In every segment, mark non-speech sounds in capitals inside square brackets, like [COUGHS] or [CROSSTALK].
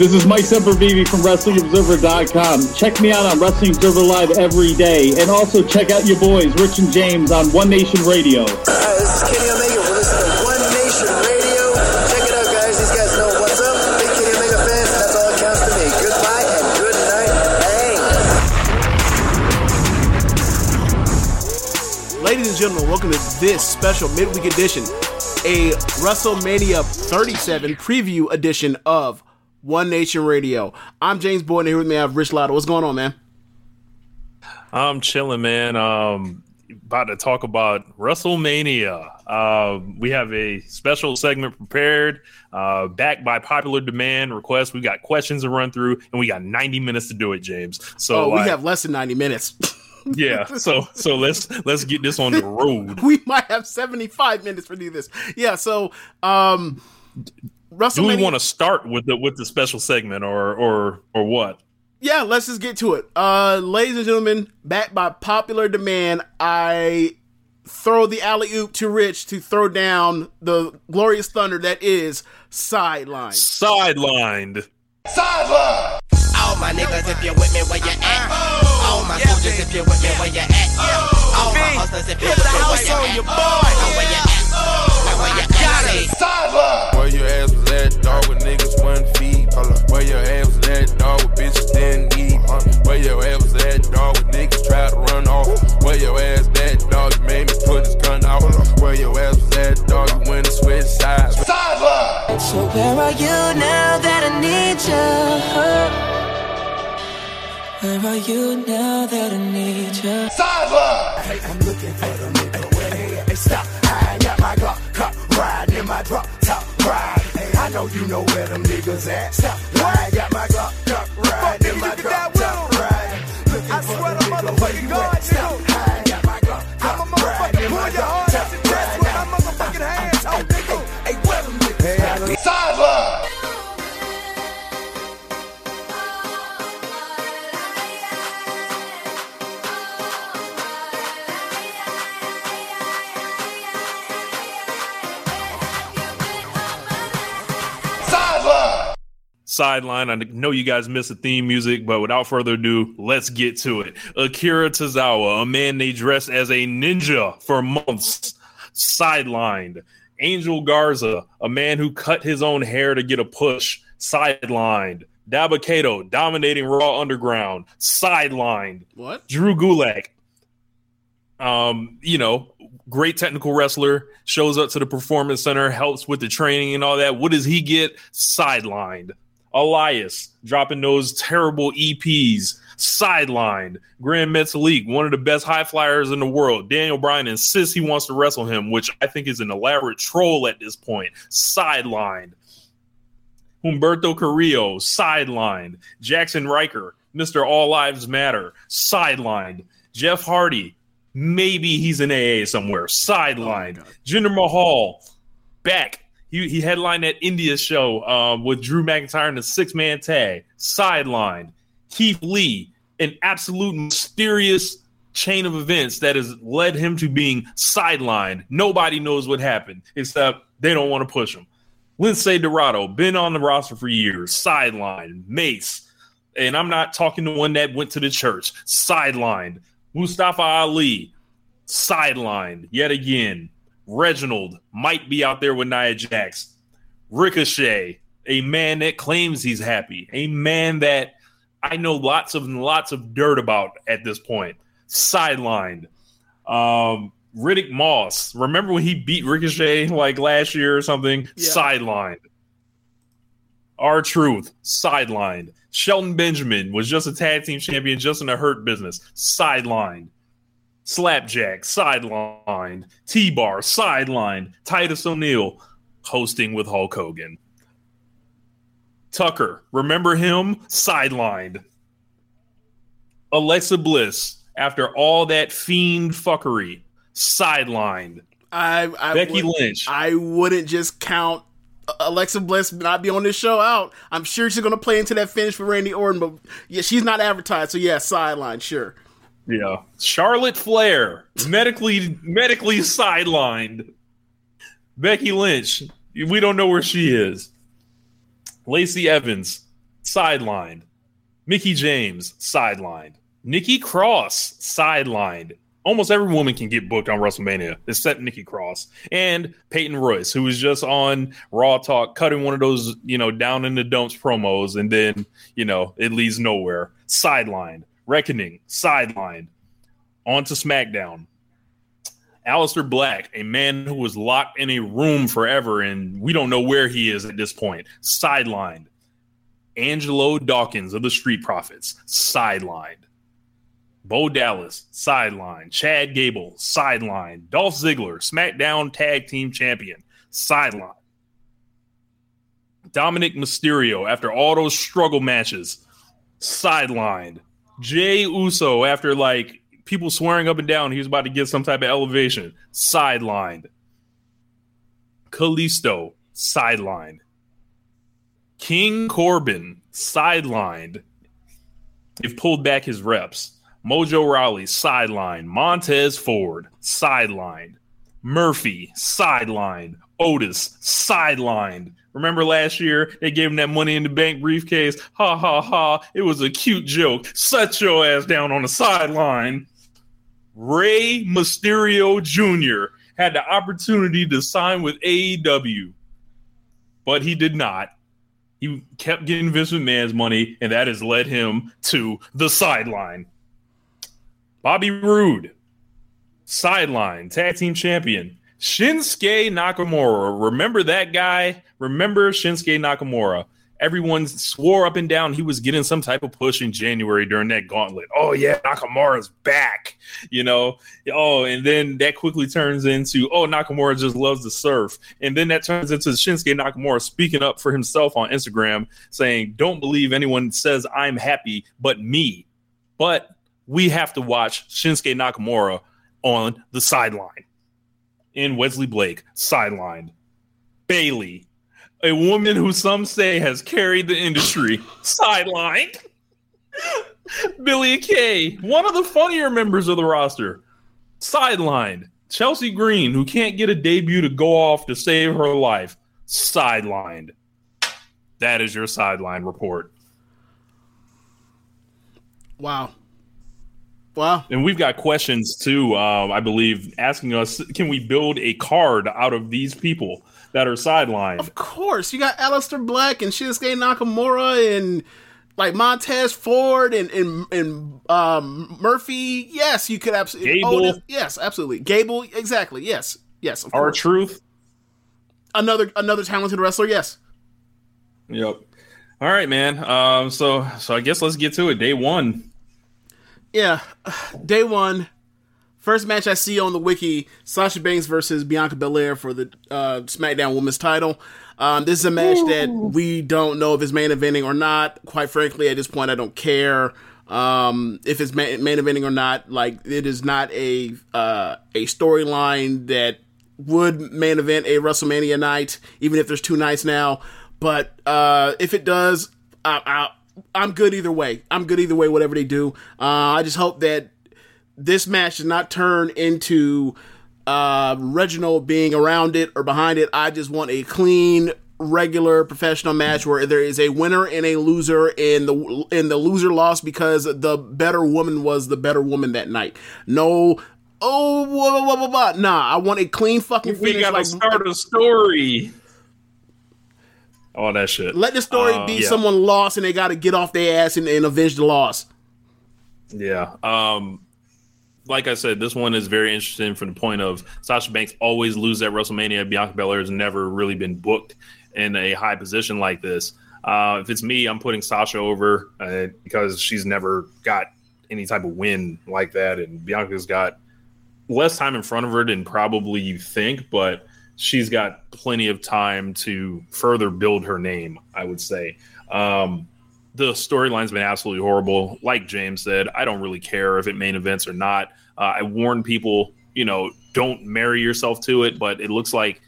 This is Mike Sempervive from WrestlingObserver.com. Check me out on Wrestling Observer Live every day. And also check out your boys, Rich and James, on One Nation Radio. Hi, this is Kenny Omega. We're listening to One Nation Radio. Check it out, guys. These guys know what's up. Big Kenny Omega fans, that's all that counts to me. Goodbye and good night. Bang. Ladies and gentlemen, welcome to this special midweek edition, a WrestleMania 37 preview edition of One Nation Radio. I'm James Boyd, and here with me I have Rich Latta. What's going on, man? I'm chilling, man. Um, about to talk about WrestleMania. Uh, we have a special segment prepared, uh, backed by popular demand request. We got questions to run through, and we got 90 minutes to do it, James. So oh, we like, have less than 90 minutes. [LAUGHS] yeah. So so let's let's get this on the road. [LAUGHS] we might have 75 minutes for do this. Yeah. So um, Do we want to start with the with the special segment or or or what? yeah, let's just get to it. Uh, ladies and gentlemen, backed by popular demand, I throw the alley oop to Rich to throw down the glorious thunder that is sidelined. Sidelined. Sideline. All my niggas, if you're with me, where you at? All my soldiers, if you with me, where you at? All my hustlers, if you with me, where you at? Now where you at? Now where you at? Say, Sideline. Where your ass was at, dog, with niggas one feet. Hold. Where your ass was at, dog, with bitches didn't eat. Huh? Where your ass was at, dog, with niggas tried to run off. Where your ass at, dog, you made me put his gun out. Where your ass was at, dog, you went to switch sides. Sideline. So where are you now that I need you? Where are you now that I need you? Sideline. Hey, I'm looking for the nigga where they. Hey, stop. I in my drop top ride. Hey, I know you know where them niggas at. Stop. I got my Glock, cop, riding in my drop top ride. Looking I swear the to nigga where you motherfucking at. Stop. God, I got my Glock, I'm a riding motherfucker. in my your drop top chest with my motherfucking hands sideline. I know you guys miss the theme music, but without further ado, let's get to it. Akira Tozawa, a man they dressed as a ninja for months, sidelined. Angel Garza, a man who cut his own hair to get a push, sidelined. Dabba-Kato, dominating Raw Underground, sidelined. What? Drew Gulak, um, you know, great technical wrestler, shows up to the performance center, helps with the training and all that. What does he get? Sidelined. Elias dropping those terrible EPs, sidelined. Gran Metalik, one of the best high flyers in the world. Daniel Bryan insists he wants to wrestle him, which I think is an elaborate troll at this point. Sidelined. Humberto Carrillo, sidelined. Jaxson Ryker, Mr. All Lives Matter, sidelined. Jeff Hardy, maybe he's in AA somewhere, sidelined. Oh Jinder Mahal, back. He, he headlined that India show um, with Drew McIntyre in a six man tag, sidelined. Keith Lee, an absolute mysterious chain of events that has led him to being sidelined. Nobody knows what happened except they don't want to push him. Lince Dorado, been on the roster for years, sidelined. Mace, and I'm not talking to one that went to the church, sidelined. Mustafa Ali, sidelined yet again. Reginald might be out there with Nia Jax. Ricochet, a man that claims he's happy, a man that I know lots of lots of dirt about at this point. Sidelined. Um, Riddick Moss. Remember when he beat Ricochet like last year or something? Yeah. Sidelined. R Truth, sidelined. Shelton Benjamin was just a tag team champion, just in the hurt business, sidelined. Slapjack, sidelined. T Bar, sidelined. Titus O'Neil, hosting with Hulk Hogan. Tucker, remember him? Sidelined. Alexa Bliss, after all that fiend fuckery, sidelined. I, I Becky Lynch. I wouldn't just count Alexa Bliss not be on this show out. I'm sure she's gonna play into that finish for Randy Orton, but yeah, she's not advertised, so yeah, sideline, sure. Yeah. Charlotte Flair, medically medically sidelined. Becky Lynch, we don't know where she is. Lacey Evans, sidelined. Mickie James, sidelined. Nikki Cross, sidelined. Almost every woman can get booked on WrestleMania except Nikki Cross and Peyton Royce, who was just on Raw Talk cutting one of those, you know, down in the dumps promos, and then, you know, it leads nowhere. Sidelined. Reckoning, sidelined. On to SmackDown. Aleister Black, a man who was locked in a room forever, and we don't know where he is at this point, sidelined. Angelo Dawkins of the Street Profits, sidelined. Bo Dallas, sidelined. Chad Gable, sidelined. Dolph Ziggler, SmackDown Tag Team Champion, sidelined. Dominik Mysterio, after all those struggle matches, sidelined. Jey Uso, after like people swearing up and down he was about to get some type of elevation, sidelined. Kalisto, sidelined. King Corbin, sidelined. They've pulled back his reps. Mojo Rawley, sidelined. Montez Ford, sidelined. Murphy, sidelined. Otis, sidelined. Remember last year they gave him that money in the bank briefcase? Ha ha ha. It was a cute joke. Set your ass down on the sideline. Rey Mysterio Jr. had the opportunity to sign with AEW, but he did not. He kept getting Vince McMahon's money, and that has led him to the sideline. Bobby Roode, sideline, tag team champion. Shinsuke Nakamura. Remember that guy? Remember Shinsuke Nakamura? Everyone swore up and down he was getting some type of push in January during that gauntlet. Oh, yeah, Nakamura's back. You know, oh, and then that quickly turns into, oh, Nakamura just loves to surf. And then that turns into Shinsuke Nakamura speaking up for himself on Instagram saying, don't believe anyone says I'm happy but me. But we have to watch Shinsuke Nakamura on the sideline. In Wesley Blake, sidelined. Bayley, a woman who some say has carried the industry, [LAUGHS] sidelined. Billie Kay, one of the funnier members of the roster, sidelined. Chelsea Green, who can't get a debut to go off to save her life, sidelined. That is your sideline report. Wow. Wow. And we've got questions too, uh, I believe, asking us can we build a card out of these people that are sidelined? Of course, you got Aleister Black and Shinsuke Nakamura and like Montez Ford and and, and um, Murphy. Yes, you could absolutely. Gable. yes, absolutely. Gable. Exactly. Yes. Yes. Of R Truth. Another another talented wrestler. Yes. Yep. All right, man. Um, so so I guess let's get to it. Day one. Yeah. Day one, first match I see on the wiki: Sasha Banks versus Bianca Belair for the uh, SmackDown Women's Title. Um, this is a match that we don't know if it's main eventing or not. Quite frankly, at this point, I don't care um, if it's main, main eventing or not. Like, it is not a uh, a storyline that would main event a WrestleMania night, even if there's two nights now. But uh, if it does, I, I, I'm good either way. I'm good either way, whatever they do. Uh, I just hope that this match does not turn into uh, Reginald being around it or behind it. I just want a clean, regular professional match where there is a winner and a loser, and the and the loser lost because the better woman was the better woman that night. No. Oh, blah, blah, blah, blah. nah! I want a clean fucking finish. We gotta like- start a story. All that shit. Let the story Uh, be yeah. someone lost and they got to get off their ass and, and avenge the loss. Yeah. Um, like I said, this one is very interesting from the point of Sasha Banks always loses at WrestleMania. Bianca Belair has never really been booked in a high position like this. Uh, if it's me, I'm putting Sasha over uh, because she's never got any type of win like that, and Bianca's got less time in front of her than probably you think, but she's got plenty of time to further build her name. I would say. Um, the storyline's been absolutely horrible. Like James said, I don't really care if it main events or not. Uh, I warn people, you know, don't marry yourself to it, but it looks like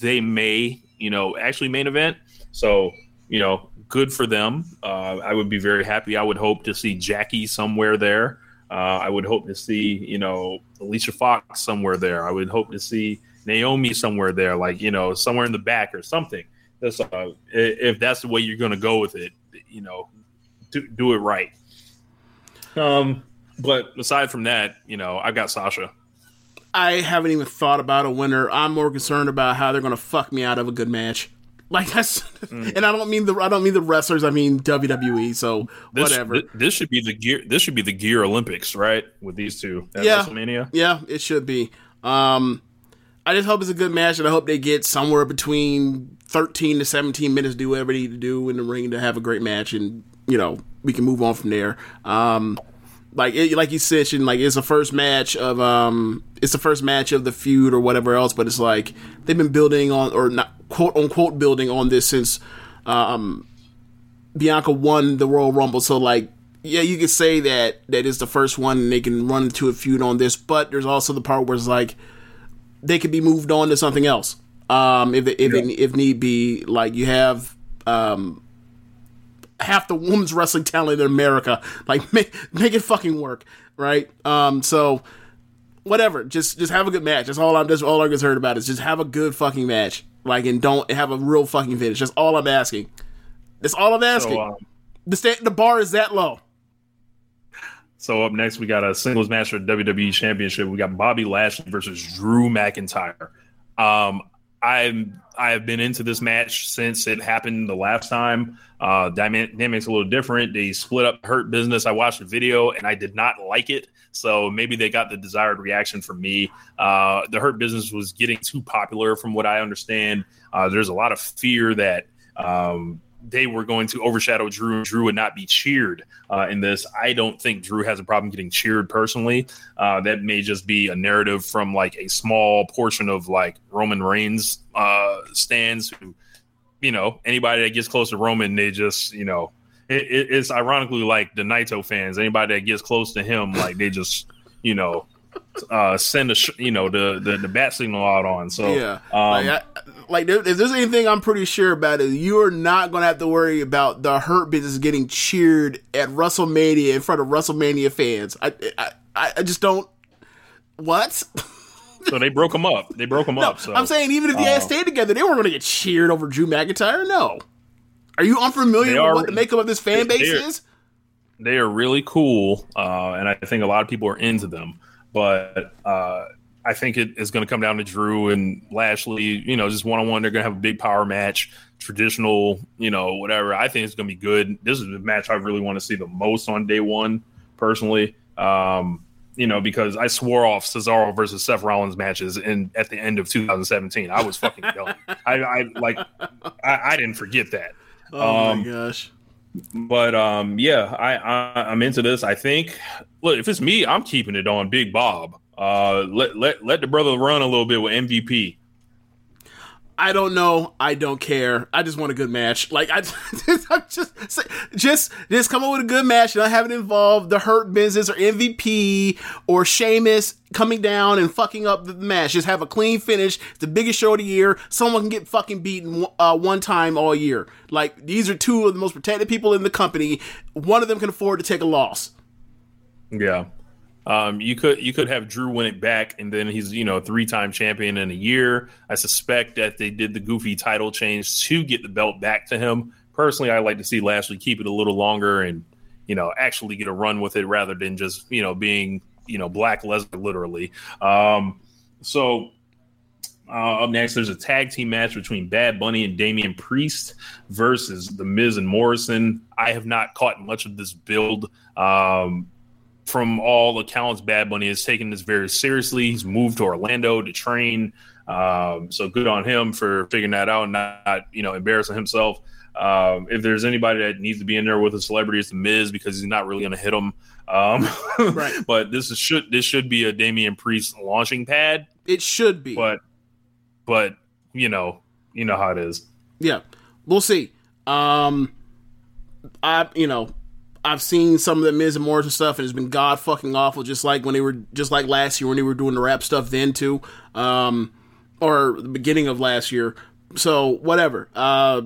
they may, you know, actually main event. So, you know, good for them. Uh, I would be very happy. I would hope to see Jackie somewhere there. Uh, I would hope to see, you know, Alicia Fox somewhere there. I would hope to see Naomi somewhere there, like, you know, somewhere in the back or something. That's, uh, if that's the way you're going to go with it, you know, do, do it right. Um, but aside from that, you know, I've got Sasha. I haven't even thought about a winner. I'm more concerned about how they're going to fuck me out of a good match. Like that's, Mm. and I don't mean the I don't mean the wrestlers. I mean WWE. So This, whatever. thi- This should be the gear. This should be the gear Olympics, right? With these two at yeah, WrestleMania. yeah, it should be. Um, I just hope it's a good match, and I hope they get somewhere between 13 to 17 minutes, to do whatever they need to do in the ring to have a great match, and you know we can move on from there. Um, like it, like you said, Shin, like it's the first match of um, it's the first match of the feud or whatever else, but it's like they've been building on or not quote unquote building on this since um Bianca won the Royal Rumble. So like, yeah, you could say that that is the first one, and they can run into a feud on this. But there's also the part where it's like they could be moved on to something else. Um, if if if need be, like you have um half the women's wrestling talent in America, like [LAUGHS] make make it fucking work, right? Um, so whatever, just just have a good match. That's all I'm. That's all I'm concerned about is just have a good fucking match, like and don't have a real fucking finish. That's all I'm asking. That's all I'm asking. So, um, the sta- the bar is that low. So up next, we got a singles match for the WWE Championship. We got Bobby Lashley versus Drew McIntyre. Um, I'm I have been into this match since it happened the last time. Uh, dynamic's a little different. They split up Hurt Business. I watched the video and I did not like it. So maybe they got the desired reaction from me. Uh, the Hurt Business was getting too popular, from what I understand. Uh, there's a lot of fear that um, they were going to overshadow Drew. and Drew would not be cheered uh, in this. I don't think Drew has a problem getting cheered personally. Uh, that may just be a narrative from like a small portion of like Roman Reigns uh, stands who, you know, anybody that gets close to Roman, they just, you know, it, it, it's ironically like the Naito fans. Anybody that gets close to him, like they just, you know, uh, send a, sh- you know, the, the the bat signal out on. So yeah, um, like, I, like there, if there's anything I'm pretty sure about is you're not gonna have to worry about the Hurt Business getting cheered at WrestleMania in front of WrestleMania fans. I I, I just don't. What? [LAUGHS] so they broke them up. They broke them No, up. So I'm saying even if they had uh, stayed together, they weren't going to get cheered over Drew McIntyre. No. Are you unfamiliar They with what the makeup of this fan base is? they are really cool, uh, and I think a lot of people are into them. But uh, I think it is going to come down to Drew and Lashley. You know, just one on one. They're going to have a big power match, traditional. You know, whatever. I think it's going to be good. This is the match I really want to see the most on day one, personally. Um, you know, because I swore off Cesaro versus Seth Rollins matches in at the end of 2017. I was fucking done. [LAUGHS] I, I like, I, I didn't forget that. Oh Um, my gosh. But um, yeah, I, I I'm into this. I think. Look, if it's me, I'm keeping it on Big Bob. Uh, let let let the brother run a little bit with MVP. I don't know. I don't care. I just want a good match. Like I, I [LAUGHS] just just just come up with a good match and I have it involve the Hurt Business or MVP or Sheamus coming down and fucking up the match. Just have a clean finish. It's the biggest show of the year. Someone can get fucking beaten uh, one time all year. Like these are two of the most protected people in the company. One of them can afford to take a loss. Yeah. Um, you could you could have Drew win it back, and then he's you know three time champion in a year. I suspect that they did the goofy title change to get the belt back to him. Personally, I like to see Lashley keep it a little longer and you know actually get a run with it rather than just you know being you know Black Lesnar literally. Um, so uh, up next, there's a tag team match between Bad Bunny and Damian Priest versus The Miz and Morrison. I have not caught much of this build. Um, from all accounts, Bad Bunny has taken this very seriously. He's moved to Orlando to train. Um, so good on him for figuring that out and not, you know, embarrassing himself. Um, if there's anybody that needs to be in there with a celebrity, it's the Miz because he's not really going to hit him. Um, [LAUGHS] right. But this is should this should be a Damian Priest launching pad. It should be. But but you know you know how it is. Yeah, we'll see. Um, I you know I've seen some of the Miz and Morrison stuff, and it's been god fucking awful. Just like when they were, just like last year when they were doing the rap stuff then too, um, or the beginning of last year. So whatever. Uh,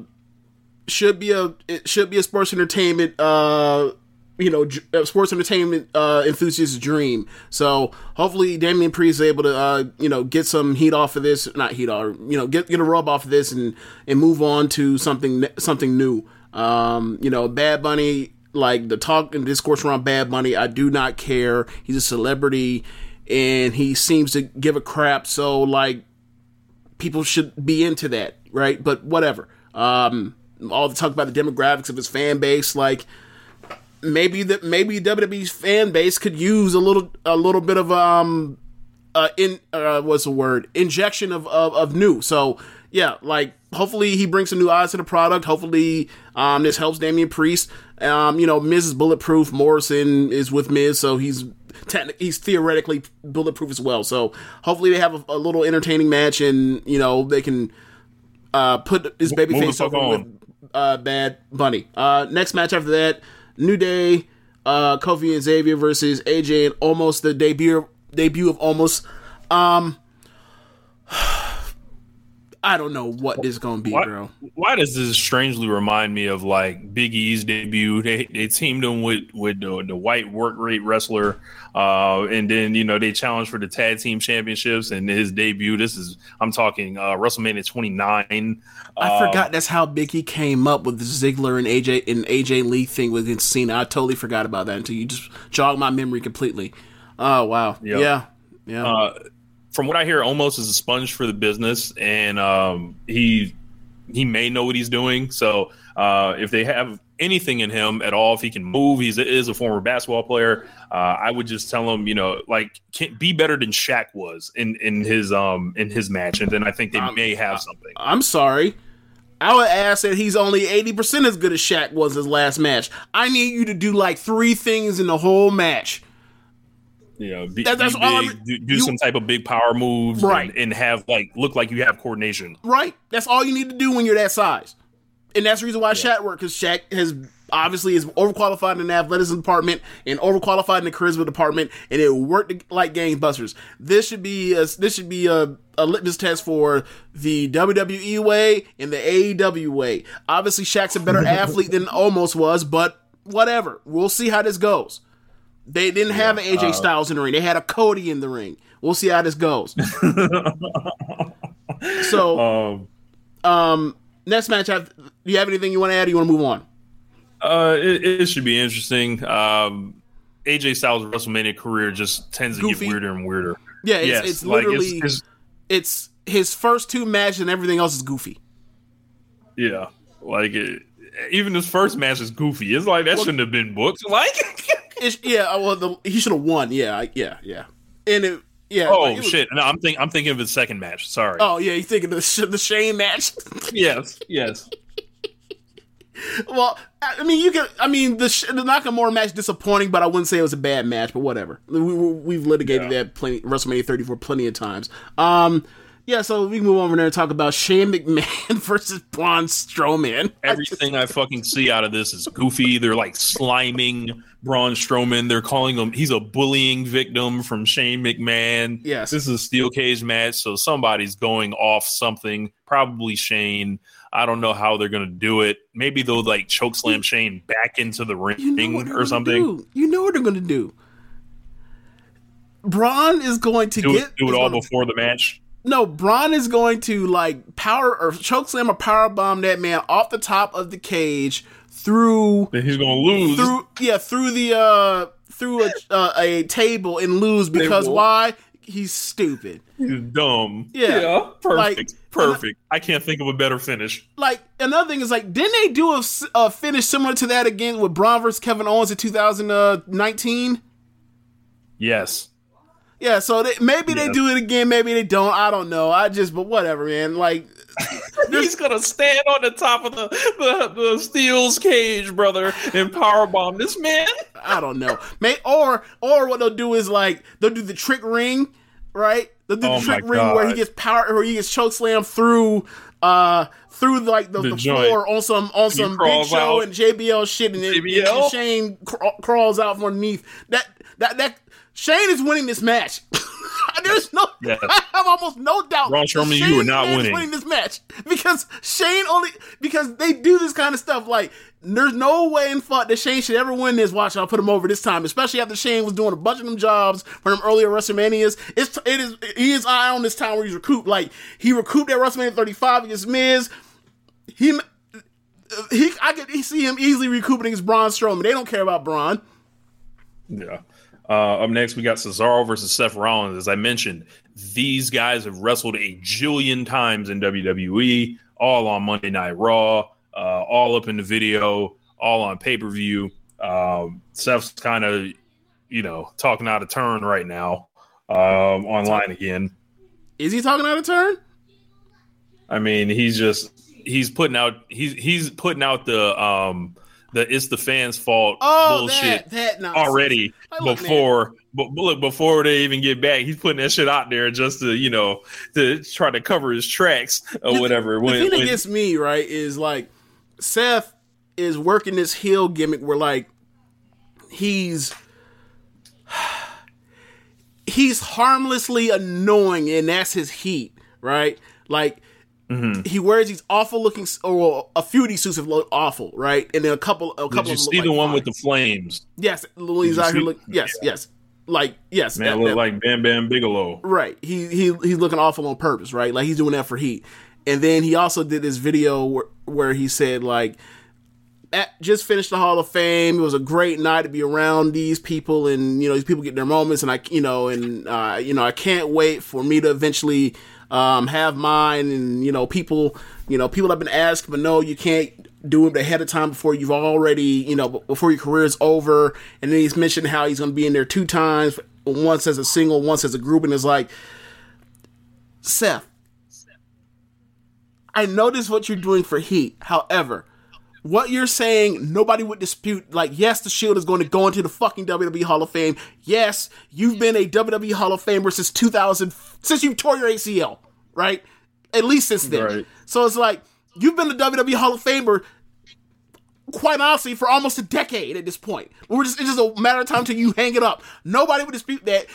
should be a it should be a sports entertainment. Uh, you know, sports entertainment uh, enthusiast's dream. So hopefully, Damian Priest is able to, uh, you know, get some heat off of this. Not heat off, you know, get get a rub off of this and and move on to something something new. Um, you know, Bad Bunny like the talk and discourse around Bad Bunny, I do not care. He's a celebrity and he seems to give a crap. So like people should be into that, right? But whatever. Um, all the talk about the demographics of his fan base, like maybe that maybe WWE's fan base could use a little a little bit of um uh in uh what's the word injection of of, of new. So yeah, like hopefully he brings some new eyes to the product. Hopefully um this helps Damian Priest. Um, you know, Miz is bulletproof. Morrison is with Miz, so he's he's theoretically bulletproof as well. So hopefully they have a, a little entertaining match, and you know they can uh, put his babyface over on. with uh, Bad Bunny. Uh, next match after that, New Day, uh, Kofi and Xavier versus AJ and Omos the debut debut of Omos. Um, I don't know what this is gonna be, why, bro. Why does this strangely remind me of like Big E's debut? They they teamed him with with the, the white work rate wrestler, uh, and then you know they challenged for the tag team championships and his debut. This is I'm talking uh, WrestleMania 29. I uh, forgot that's how Big E came up with the Ziggler and AJ and AJ Lee thing with Cena. I totally forgot about that until you just jogged my memory completely. Oh wow, yep. yeah, yeah. From what I hear, Omos is a sponge for the business, and um, he he may know what he's doing. So uh, if they have anything in him at all, if he can move, he is a former basketball player. Uh, I would just tell him, you know, like be better than Shaq was in in his um in his match, and then I think they um, may have something. I'm sorry. I would ask that he's only 80% as good as Shaq was his last match. I need you to do like three things in the whole match. You know, be, that, that's be all big, do, do you, some type of big power moves, right? And, and, have like look like you have coordination, right? That's all you need to do when you're that size, and that's the reason why yeah. Shaq worked because Shaq has obviously is overqualified in the athleticism department and overqualified in the charisma department, and it worked like gangbusters. This should be a, this should be a, a litmus test for the WWE way and the AEW way. Obviously, Shaq's a better [LAUGHS] athlete than Omos was, but whatever. We'll see how this goes. They didn't yeah, have an AJ uh, Styles in the ring. They had a Cody in the ring. We'll see how this goes. [LAUGHS] so, um, um, next match. Have, do you have anything you want to add? or You want to move on? Uh, it, it should be interesting. Um, AJ Styles' WrestleMania career just tends to Goofy. get weirder and weirder. Yeah, it's, yes, it's literally like it's, it's, it's, his first two matches and everything else is goofy. Yeah, like it, even his first match is goofy. It's like that well, shouldn't have been booked. [LAUGHS] Like It's, yeah, well, the, he should have won. Yeah, yeah, yeah. And it, yeah. Oh like, it was, shit! No, I'm thinking. I'm thinking of the second match. Sorry. Oh yeah, you thinking of the the Shane match? [LAUGHS] yes. Yes. well, I mean, you can. I mean, the the Nakamura match disappointing, but I wouldn't say it was a bad match. But whatever. We, have litigated yeah. that plenty WrestleMania 34 plenty of times. Um, Yeah, so we can move on over there and talk about Shane McMahon [LAUGHS] versus Braun Strowman. Everything I fucking see out of this is goofy. They're like sliming Braun Strowman. They're calling him he's a bullying victim from Shane McMahon. Yes. This is a steel cage match, so somebody's going off something. Probably Shane. I don't know how they're gonna do it. Maybe they'll like choke slam Shane back into the ring You know or something. do. You know what they're going to do. Braun is going to Do get it, do it all gonna- before the match. No, Braun is going to like power or choke slam or power bomb that man off the top of the cage through Then he's gonna lose. through yeah through the uh through a uh, a table and lose because Table. why he's stupid. He's dumb. Yeah. perfect, Like- perfect. I can't think of a better finish. Like another thing is like didn't they do a, a finish similar to that again with Braun versus Kevin Owens in 2019? Yes. Yeah, so they, maybe they do it again, maybe they don't. I don't know. I just but whatever, man. Like [LAUGHS] He's gonna stand on the top of the the, the steel's cage, brother, and powerbomb this man. I don't know. May or or what they'll do is like they'll do the trick ring, right? They'll do Oh the trick my ring where he gets power or he gets choke slammed through uh through like the, The the, floor on some on some Big Show out. and JBL shit and, then JBL? and Shane cr- crawls out from underneath. That that that Shane is winning this match. [LAUGHS] [LAUGHS] There's no, Yes. [LAUGHS] I have almost no doubt. Braun Strowman, you are not is winning. this match because Shane only because they do this kind of stuff. Like, there's no way in fuck that Shane should ever win this. Watch, I'll put him over this time, especially after Shane was doing a bunch of them jobs for them earlier WrestleManias. It's it is he is eye on this time where he's recouped. Like he recouped at WrestleMania 35 against Miz. He. He, I could see him easily recouping against Braun Strowman. They don't care about Braun. Yeah. Uh, up next, we got Cesaro versus Seth Rollins. As I mentioned, these guys have wrestled a jillion times in WWE, all on Monday Night Raw, uh, all up in the video, all on pay per view. Um, Seth's kind of, you know, talking out of turn right now um, online again. Is he talking out of turn? I mean, he's just he's putting out he's he's putting out the um the it's the fans' fault Oh, bullshit that that already look, before but look before they even get back he's putting that shit out there just to you know to try to cover his tracks or whatever. The when, thing that when- gets me right is like Seth is working this heel gimmick where like he's [SIGHS] he's harmlessly annoying and that's his heat, right? Like Mhm. he wears these awful looking or a few of these suits have look awful, right? And then a couple a couple did you see the like one with the flames Yes, you out here look yes, yes. Like yes, man that- look that- like Bam Bam Bigelow Right. He he he's looking awful on purpose, right? Like he's doing that for heat. And then he also did this video where, where he said like at, just finished the Hall of Fame. It was a great night to be around these people and you know these people get their moments and I you know and uh, you know I can't wait for me to eventually um, have mine and you know people you know people have been asked but no you can't do it ahead of time before you've already you know before your career is over and then he's mentioned how he's going to be in there two times once as a single once as a group and it's like Seth I notice what you're doing for Heat. However, what you're saying, nobody would dispute. Like, yes, the Shield is going to go into the fucking WWE Hall of Fame. Yes, you've been a WWE Hall of Famer since 2000, since you tore your ACL, right? At least since then. Right. So it's like you've been a WWE Hall of Famer. Quite honestly, for almost a decade at this point, we're just it's just a matter of time till you hang it up. Nobody would dispute that.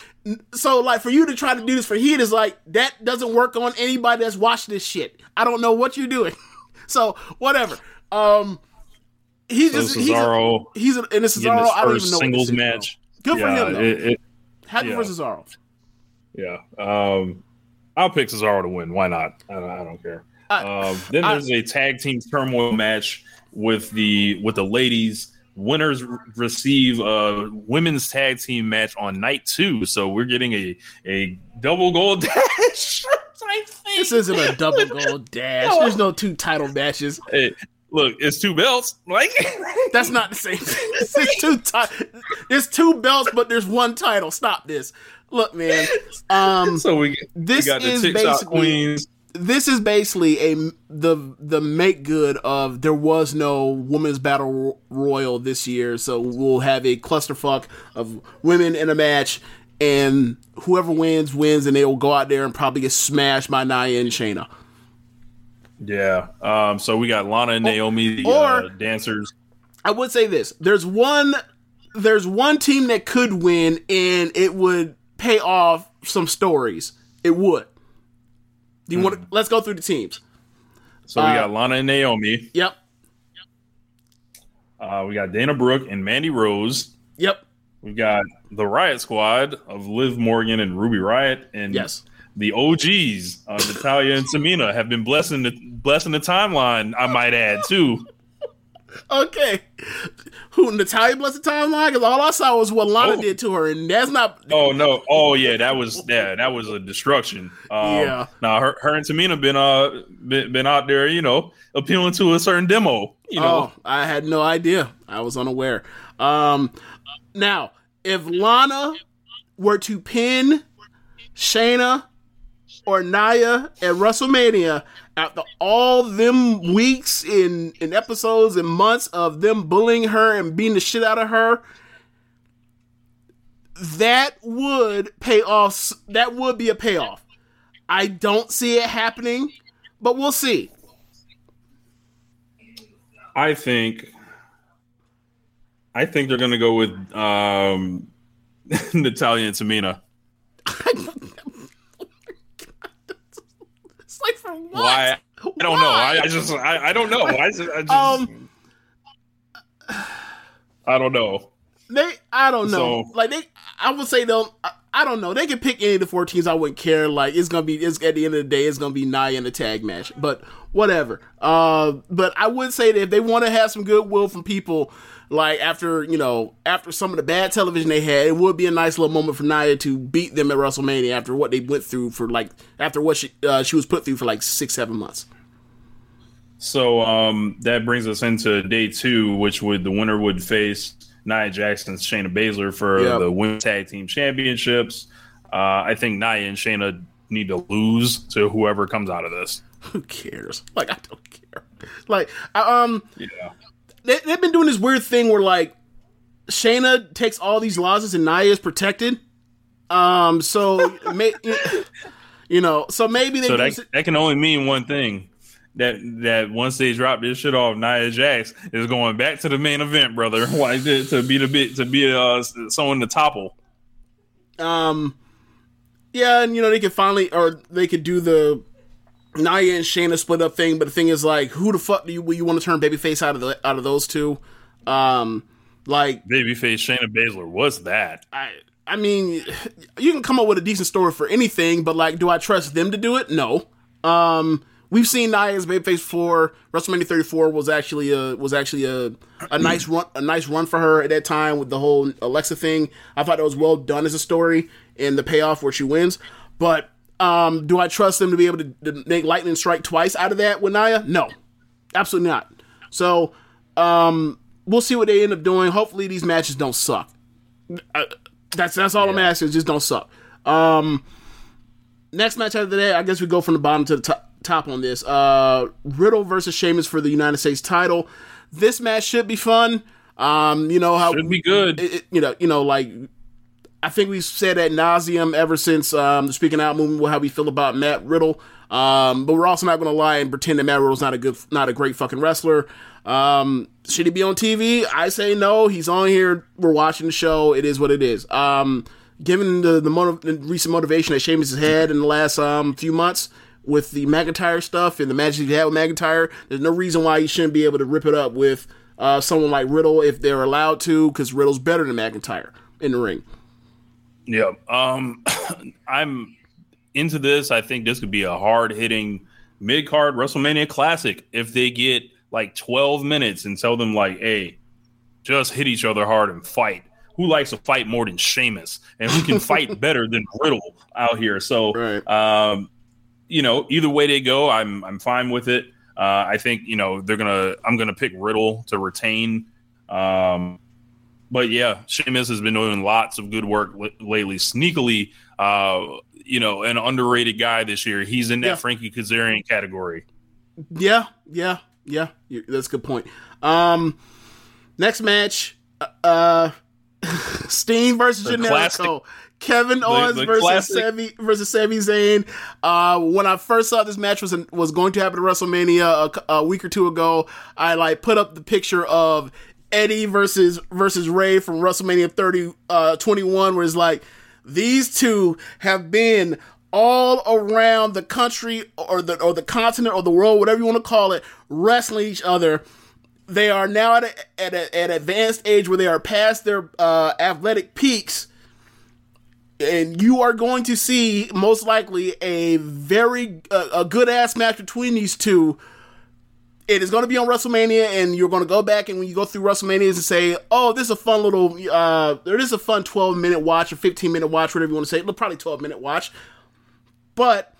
So, like, for you to try to do this for Heat is like that doesn't work on anybody that's watched this shit. I don't know what you're doing. [LAUGHS] so, whatever. Um, he's So just he's a, Cesaro he's a, and it's Cesaro. I don't even know singles this is, bro. match Good for him. Though. it- it- Happy yeah. for Cesaro. Yeah. Um, I'll pick Cesaro to win. Why not? I don't, I don't care. um, then I- there's a tag team turmoil match with the with the ladies. Winners receive a women's tag team match on night two. So we're getting a a double gold [LAUGHS] dash. This isn't a double gold dash. There's no two title matches. Look, it's two belts. Like [LAUGHS] That's not the same [LAUGHS] thing. It's two ti- There's two belts, but there's one title. Stop this. Look, man. Um, [LAUGHS] so we, this we got is basically queens. this is basically a the the make good of there was no women's battle royal this year, so we'll have a clusterfuck of women in a match, and whoever wins wins, and they will go out there and probably get smashed by Nia and Shayna. Yeah. Um, so we got Lana and Naomi, the or- uh, dancers. I would say this: there's one, there's one team that could win, and it would pay off some stories. It would. Do you want? Let's go through the teams. So we Uh, got Lana and Naomi. Yep. Uh, we got Dana Brooke and Mandy Rose. Yep. We got the Riot Squad of Liv Morgan and Ruby Riott, and yes, the OGs, uh, Natalya and Tamina, have been blessing the blessing the timeline. I might add too. Okay. Who Natalya blessed the timeline? Because all I saw was what Lana did to her, and that's not. Oh no! Oh yeah, that was yeah, that was a destruction. Um, Yeah. Now her, her and Tamina been uh been, been out there, you know, appealing to a certain demo. You know, Oh, I had no idea. I was unaware. Um, now, if Lana were to pin Shayna or Nia at WrestleMania after all them weeks in in episodes and months of them bullying her and beating the shit out of her, that would pay off. That would be a payoff. I don't see it happening, but we'll see. I think I think they're gonna go with um [LAUGHS] Natalya and Tamina. [LAUGHS] It's like for what? Why? I don't know. I, I just I, I don't know. I just, I, just Um, I don't know. They, I don't know. So- like they, I would say though, I, I don't know. They can pick any of the four teams. I wouldn't care. Like it's gonna be, it's at the end of the day, it's gonna be Nia in the tag match. But whatever. Uh, but I would say that if they want to have some goodwill from people, like after you know, after some of the bad television they had, it would be a nice little moment for Nia to beat them at WrestleMania after what they went through for like after what she uh, she was put through for like six, seven months. So um, that brings us into day two, which would the winner would face Nia Jackson, Shayna Baszler for Yep. the Women's Tag Team Championships. Uh, I think Nia and Shayna need to lose to whoever comes out of this. Who cares? Like I don't care. Like I, um. Yeah. They, they've been doing this weird thing where like Shayna takes all these losses and Nia is protected. Um, so [LAUGHS] may, you know, so maybe they So do that, that can only mean one thing. That that once they drop this shit off, Nia Jax is going back to the main event, brother. [LAUGHS] Why to, to be the bit to be uh someone to topple. Um, yeah, and you know they could finally, or they could do the Nia and Shayna split up thing. But the thing is, like, who the fuck do you you want to turn babyface out of the out of those two? Um, like Babyface Shayna Baszler was that. I I mean, you can come up with a decent story for anything, but like, do I trust them to do it? No. Um, we've seen Nia's babyface for WrestleMania 34 was actually a was actually a a nice run a nice run for her at that time with the whole Alexa thing. I thought it was well done as a story and the payoff where she wins. But um, do I trust them to be able to, to make lightning strike twice out of that with Nia? No, absolutely not. So um, we'll see what they end up doing. Hopefully, these matches don't suck. Uh, that's that's all I'm asking. is Just don't suck. Um, next match after that, I guess we go from the bottom to the top, top on this. Uh, Riddle versus Sheamus for the United States title. This match should be fun. Um, you know how Should be good. it- it- you know, you know, like I think we've said at nauseum ever since um, the Speaking Out movement how we feel about Matt Riddle. Um, but we're also not going to lie and pretend that Matt Riddle's not a good, not a great fucking wrestler. Um, should he be on TV? I say no. He's on here. We're watching the show. It is what it is. Um, given the the, motiv- the recent motivation that Sheamus has had in the last um, few months with the McIntyre stuff and the matches he had with McIntyre, there's no reason why he shouldn't be able to rip it up with uh, someone like Riddle if they're allowed to, because Riddle's better than McIntyre in the ring. Yeah. Um, [COUGHS] I'm into this. I think this could be a hard hitting mid card WrestleMania classic if they get like 12 minutes and tell them like, hey, just hit each other hard and fight. Who likes to fight more than Sheamus? And who can fight [LAUGHS] better than Riddle out here? So, um, you know, either way they go, I'm I'm fine with it. Uh, I think you know they're gonna. I'm gonna pick Riddle to retain. Um, but yeah, Sheamus has been doing lots of good work l- lately. Sneakily, uh, you know, an underrated guy this year. He's in that Yeah. Frankie Kazarian category. Yeah, yeah, yeah. That's a good point. Um, next match, uh, [LAUGHS] Steen versus The Generico. classic- Kevin Owens the versus classic- Sami versus Sami Zayn. Uh, when I first saw this match was was going to happen at WrestleMania a, a week or two ago, I like put up the picture of Eddie versus versus Rey from WrestleMania 30 uh, 21, where it's like these two have been all around the country or the or the continent or the world, whatever you want to call it, wrestling each other they are now at a, at a, at an advanced age where they are past their uh, athletic peaks, and you are going to see most likely a very a good ass match between these two. It is going to be on WrestleMania, and you're going to go back and when you go through WrestleManias and say, "Oh, this is a fun little, uh, there is a fun 12 minute watch or 15 minute watch, whatever you want to say, probably 12 minute watch." But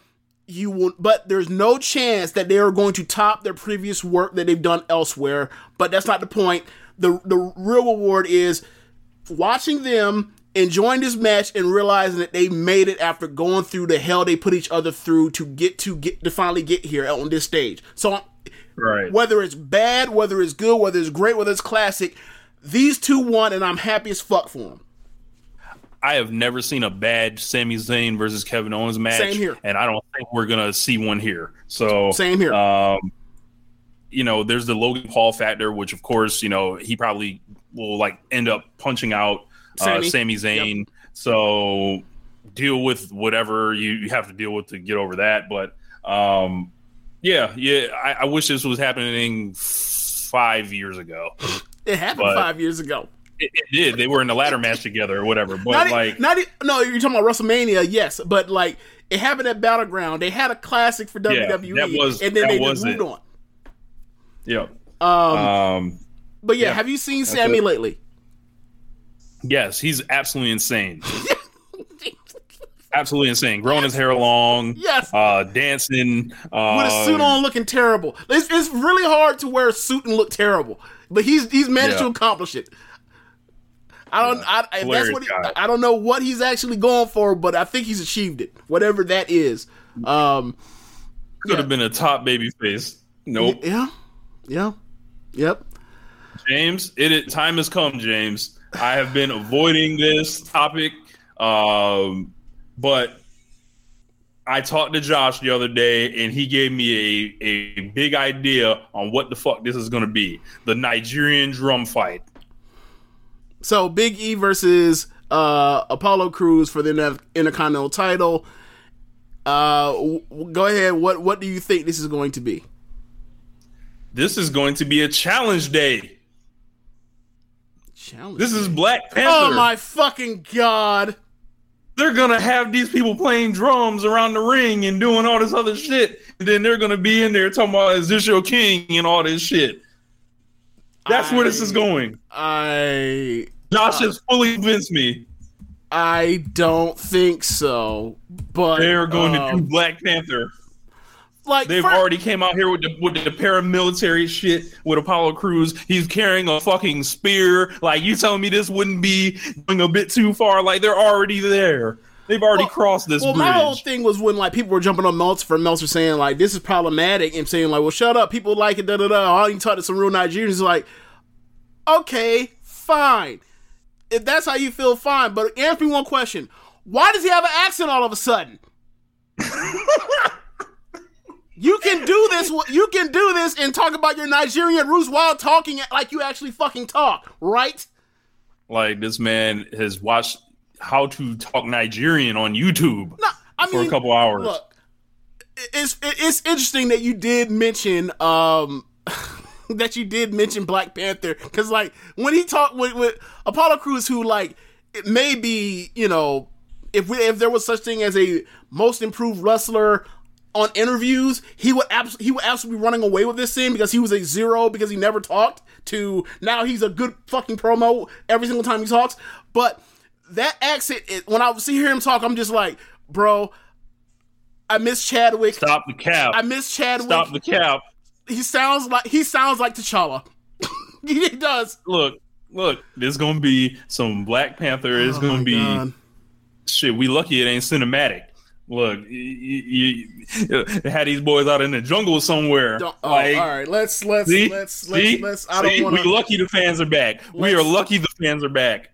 you will but there's no chance that they are going to top their previous work that they've done elsewhere. But that's not the point. The the real reward is watching them enjoying this match and realizing that they made it after going through the hell they put each other through to get to get to finally get here on this stage. So Right. whether it's bad whether it's good whether it's great whether it's classic these two won and i'm happy as fuck for them I have never seen a bad Sami Zayn versus Kevin Owens match. Same here. And I don't think we're gonna see one here. So Same here. Um, you know, there's the Logan Paul factor, which of course, you know, he probably will like end up punching out uh, Sami. Zayn. So deal with whatever you, you have to deal with to get over that. But um, yeah, yeah, I, I wish this was happening five years ago. it happened But- five years ago It, it did. They were in the ladder match together or whatever. But not, like, not e- no, you're talking about WrestleMania, yes, but like it happened at Battleground. They had a classic for Yeah, WWE, that was- and then they was just moved on. yeah. Um, Um, but yeah, yeah, have you seen Sammy it. lately? yes, he's absolutely insane. Absolutely insane. Growing his hair long. Yes. Uh, dancing. Uh, With a suit on, looking terrible. It's, it's really hard to wear a suit and look terrible, but he's he's managed to accomplish it. I don't. I, if that's what he. I don't know what he's actually going for, but I think he's achieved it, whatever that is. Um, Could have been a top baby face. Nope. yeah, yeah, yep. James, it, it time has come, James. I have been avoiding this topic, um, but I talked to Josh the other day, and he gave me a, a big idea on what the fuck this is going to be: the Nigerian drum fight. So Big E versus uh, Apollo Crews for the Inter- Intercontinental title. Uh, w- go ahead. What what do you think this is going to be? This is going to be a challenge day. Challenge. This is Black Panther. Oh my fucking god! They're gonna have these people playing drums around the ring and doing all this other shit, and then they're gonna be in there talking about is this your king and all this shit. That's where this is going. I Josh has fully convinced me. I don't think so. But They're going to um, do Black Panther. Like They've already came out here with the with the paramilitary shit with Apollo Crews. He's carrying a fucking spear. Like you telling me this wouldn't be going a bit too far? Like they're already there. They've already crossed this Well, bridge. my whole thing was when like people were jumping on Meltzer for Meltzer saying like this is problematic and saying like, well, shut up, people like it, da da da. All you talk to some real Nigerians like, okay, fine. If that's how you feel, fine. But answer me one question: Why does he have an accent all of a sudden? [LAUGHS] you can do this. You can do this and talk about your Nigerian roots while talking like you actually fucking talk, right? Like this man has watched how to talk Nigerian on YouTube I for mean, a couple hours. Look, it's it's interesting that you did mention um [LAUGHS] that you did mention Black Panther because like when he talked with, with Apollo Crews, who like it may be you know if we if there was such thing as a most improved wrestler on interviews, he would abs- he would absolutely be running away with this thing because he was a zero because he never talked to now he's a good fucking promo every single time he talks. But that accent, when I see hear him talk, I'm just like, bro, I miss Chadwick. Stop the cap. I miss Chadwick. Stop the cap. He sounds like he sounds like T'Challa. [LAUGHS] he does. Look, look. There's gonna be some Black Panther. It's Oh gonna be God. shit. We lucky it ain't cinematic. Look, you, you, had these boys out in the jungle somewhere. Oh, like, all right, let's let's see? let's let's See? let's. I don't want We lucky the fans are back. We are lucky the fans are back.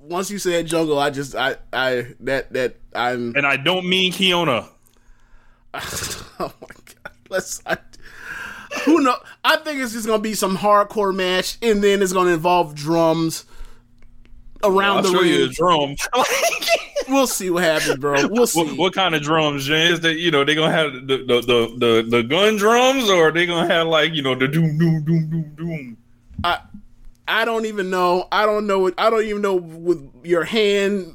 once you said jungle, I just I I that that I'm and I don't mean Kiona. [LAUGHS] oh my god. Let's I, who know I think it's just gonna be some hardcore match and then it's gonna involve drums around I'll the ring. drum. [LAUGHS] [LAUGHS] we'll see what happens, bro. We'll see. what, what kind of drums, James? That you know they gonna have the the, the the the gun drums, or they gonna have like you know the doom doom doom doom doom. I I don't even know. I don't know. I don't even know with your hand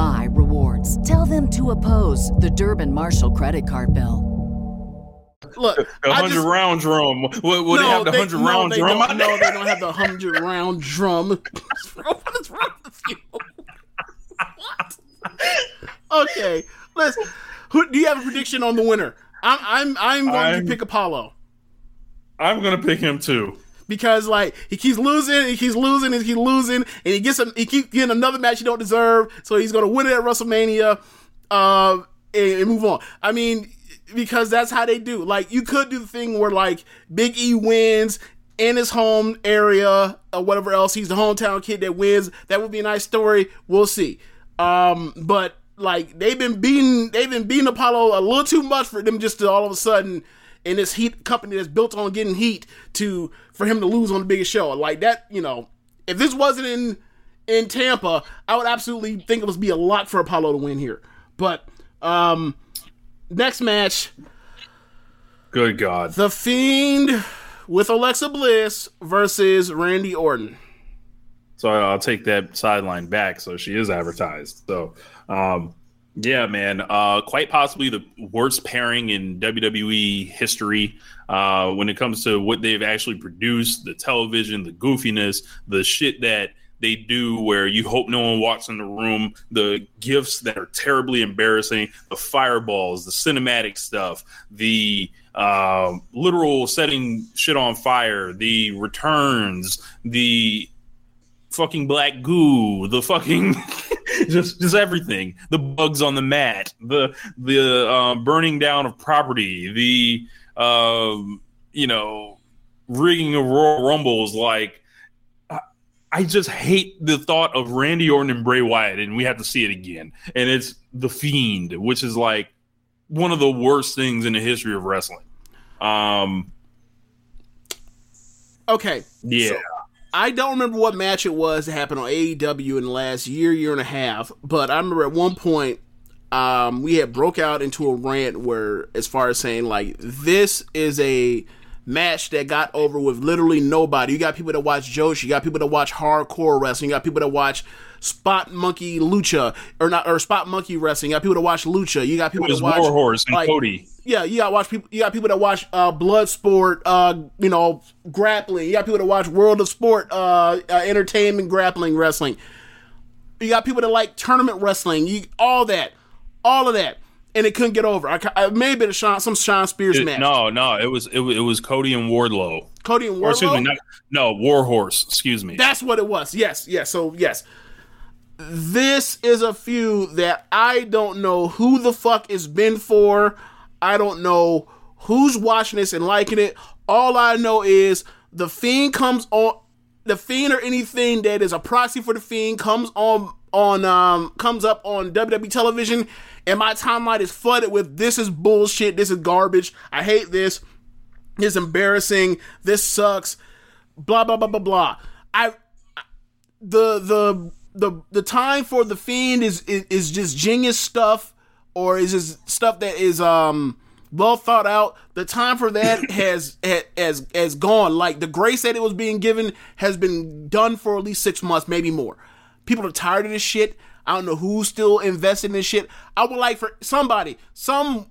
my rewards. Tell them to oppose the Durbin Marshall credit card bill. Look, The hundred just- round drum. What, what they have the hundred no, round they drum? Don't, [LAUGHS] no, they don't have the hundred round drum. [LAUGHS] what is wrong with you? what? Okay, let's. Who do you have a prediction on the winner? I'm I'm I'm going I'm- to pick Apollo I'm gonna pick him too. Because like he keeps losing, he keeps losing, and he keeps losing, and he gets a, he keeps getting another match he don't deserve, so he's to win it at WrestleMania, uh, and, and move on. I mean, because that's how they do. Like you could do the thing where like Big E wins in his home area or whatever else. He's the hometown kid that wins. That would be a nice story. We'll see. Um, but like they've been beating they've been beating Apollo a little too much for them just to all of a sudden in this heat company that's built on getting heat to for him to lose on the biggest show like that. You know, if this wasn't in in Tampa, I would absolutely think it would be a lot for Apollo to win here. But um, next match, Good God. The Fiend with Alexa Bliss versus Randy Orton. So I'll take that sideline back. So she is advertised. So, um, yeah, man, uh, quite possibly the worst pairing in WWE history uh, when it comes to what they've actually produced, the television, the goofiness, the shit that they do where you hope no one walks in the room, the gifts that are terribly embarrassing, the fireballs, the cinematic stuff, the um literal setting shit on fire, the returns, the fucking black goo, the fucking [LAUGHS] just just everything, the bugs on the mat, the the uh, burning down of property, the um, you know rigging of Royal Rumbles. Like I, I just hate the thought of Randy Orton and Bray Wyatt, and we have to see it again. And it's the Fiend, which is like one of the worst things in the history of wrestling. Um, Okay. yeah. So, I don't remember what match it was that happened on AEW in the last year, year and a half, but I remember at one point um, we had broke out into a rant where, as far as saying like this is a match that got over with literally nobody. You got people that watch Joshi, you got people that watch hardcore wrestling, you got people that watch Spot Monkey Lucha or not or Spot Monkey Wrestling, you got people that watch Lucha, you got people that watch Warhorse and like, Cody. yeah, you got watch people. You got people that watch uh, blood sport, uh, you know, grappling. You got people that watch World of Sport, uh, uh, entertainment, grappling, wrestling. You got people that like tournament wrestling. You all that, all of that, and it couldn't get over. I, I maybe a Shawn, some Shawn Spears It- match. no, no, it was it, was- it was Cody and Wardlow. Cody and Or excuse me, Wardlow? not, no, Warhorse. Excuse me. That's what it was. Yes, yes. So yes, this is a feud that I don't know who the fuck it's been for. I don't know who's watching this and liking it. All I know is the fiend comes on. The fiend or anything that is a proxy for the fiend comes on on um comes up on WWE television, and my timeline is flooded with this is bullshit. This is garbage. I hate this. This is embarrassing. This sucks. Blah blah blah blah blah. I the the the the time for the fiend is is, is just genius stuff or is just stuff that is um well thought out? The time for that [LAUGHS] has has has gone. Like the grace that it was being given has been done for at least six months maybe more. People are tired of this shit. I don't know who's still invested in this shit. I would like for somebody some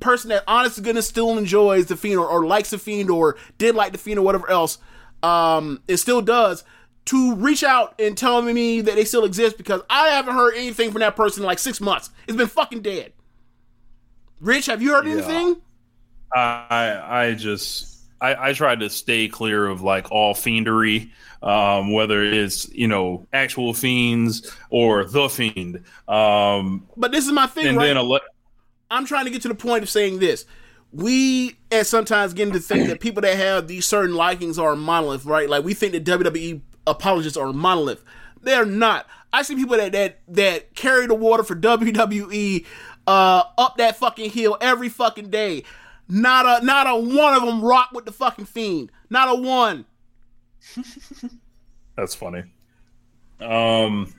person that honest to goodness still enjoys the fiend or, or likes the fiend or did like the fiend or whatever else um it still does to reach out and tell me that they still exist because I haven't heard anything from that person in like six months. It's been fucking dead. Rich, have you heard Yeah. anything? I I just I, I tried to stay clear of like all fiendery, um, whether it's you know actual fiends or the fiend. Um, But this is my thing, and right? then ele- I'm trying to get to the point of saying this. We and sometimes get into think that people that have these certain likings are a monolith, right? Like we think that WWE apologists are a monolith. They're not. I see people that that that carry the water for WWE uh up that fucking hill every fucking day. Not a not a one of them rock with the fucking fiend. Not a one. [LAUGHS] that's funny. Um,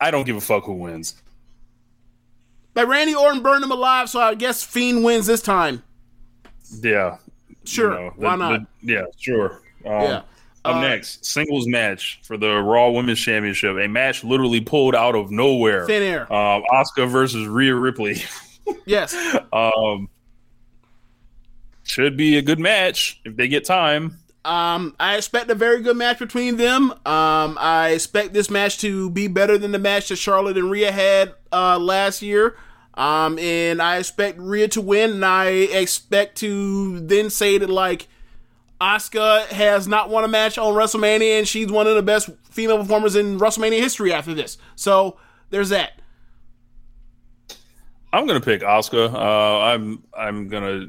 I don't give a fuck who wins. Like Randy Orton burned him alive, so I guess Fiend wins this time. Yeah, Sure, you know, why not? the- yeah, sure. Um, Yeah. Up Uh, next, singles match for the Raw Women's Championship. A match literally pulled out of nowhere. Thin air. Um, Asuka versus Rhea Ripley. [LAUGHS] Yes. um, should be a good match if they get time. Um, I expect a very good match between them. Um, I expect this match to be better than the match that Charlotte and Rhea had uh, last year. Um, and I expect Rhea to win, and I expect to then say that like Asuka has not won a match on WrestleMania, and she's one of the best female performers in WrestleMania history after this. So there's that. I'm gonna pick Asuka. Uh, I'm I'm gonna.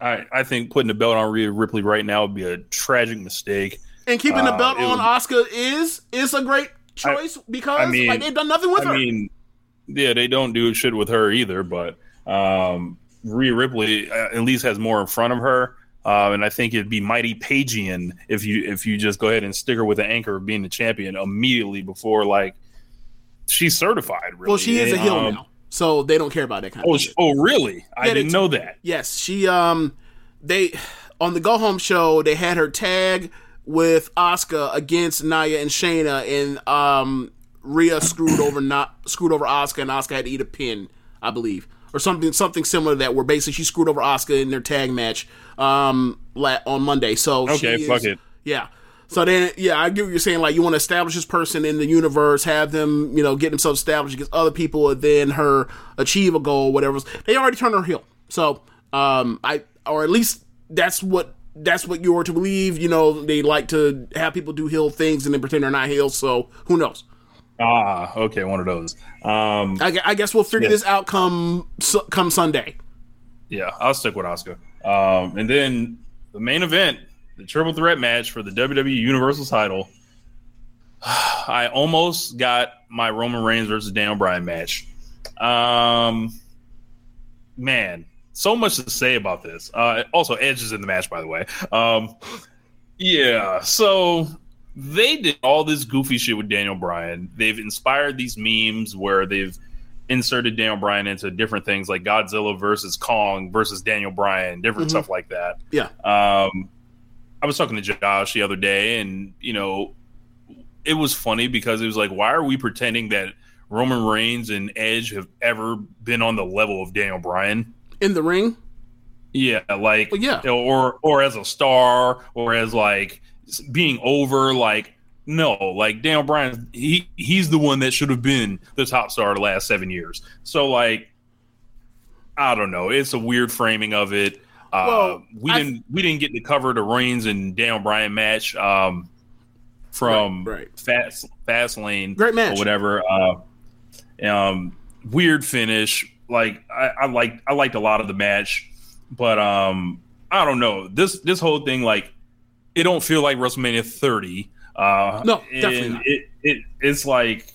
I I think putting the belt on Rhea Ripley right now would be a tragic mistake. And keeping the Uh, belt it on Asuka is is a great choice because I mean, like they've done nothing with I her. mean, yeah, they don't do shit with her either. But um, Rhea Ripley uh, at least has more in front of her, uh, and I think it'd be mighty Pagian if you if you just go ahead and stick her with the anchor of being the champion immediately before like she's certified. Really, well, she is a heel Um, now, so they don't care about that kind Oh, of sh- shit. oh, really? I Yeah, didn't know that. Yes, she um they on the go home show they had her tag with Asuka against Nia and Shayna and um Rhea screwed over not screwed over Asuka, and Asuka had to eat a pin, I believe. Or something something similar to that where basically she screwed over Asuka in their tag match um la- on Monday. So Okay, fuck it. Yeah. So then, yeah, I get what you're saying. Like, you want to establish this person in the universe, have them, you know, get themselves established against other people, and then her achieve a goal, whatever. They already turned her heel, so um, I, or at least that's what that's what you are to believe. You know, they like to have people do heel things and then pretend they're not heel. So who knows? Ah, okay, one of those. Um, I, I guess we'll figure Yes. this out come su- come Sunday. Yeah, I'll stick with Asuka. Um, and then the main event, the triple threat match for the WWE Universal title. [SIGHS] I almost got my Roman Reigns versus Daniel Bryan match. Um, man, so much to say about this. Uh, also, Edge is in the match, by the way. Um, yeah, so they did all this goofy shit with Daniel Bryan. They've inspired these memes where they've inserted Daniel Bryan into different things like Godzilla versus Kong versus Daniel Bryan, different Mhm. stuff like that. Yeah. Um, I was talking to Josh the other day, and you know, it was funny because it was like, why are we pretending that Roman Reigns and Edge have ever been on the level of Daniel Bryan? In the ring, Yeah, like yeah, or or as a star, or as like being over. Like no, like Daniel Bryan, he he's the one that should have been the top star the last seven years. So like, I don't know. It's a weird framing of it. Uh, Well, we I- didn't we didn't get to cover the Reigns and Daniel Bryan match um, from Right, Fast Fastlane, Great match. or whatever. Uh, um, weird finish. Like I, I liked I liked a lot of the match, but um, I don't know this this whole thing. Like it don't feel like WrestleMania 30. Uh, No, definitely not. It, it it's like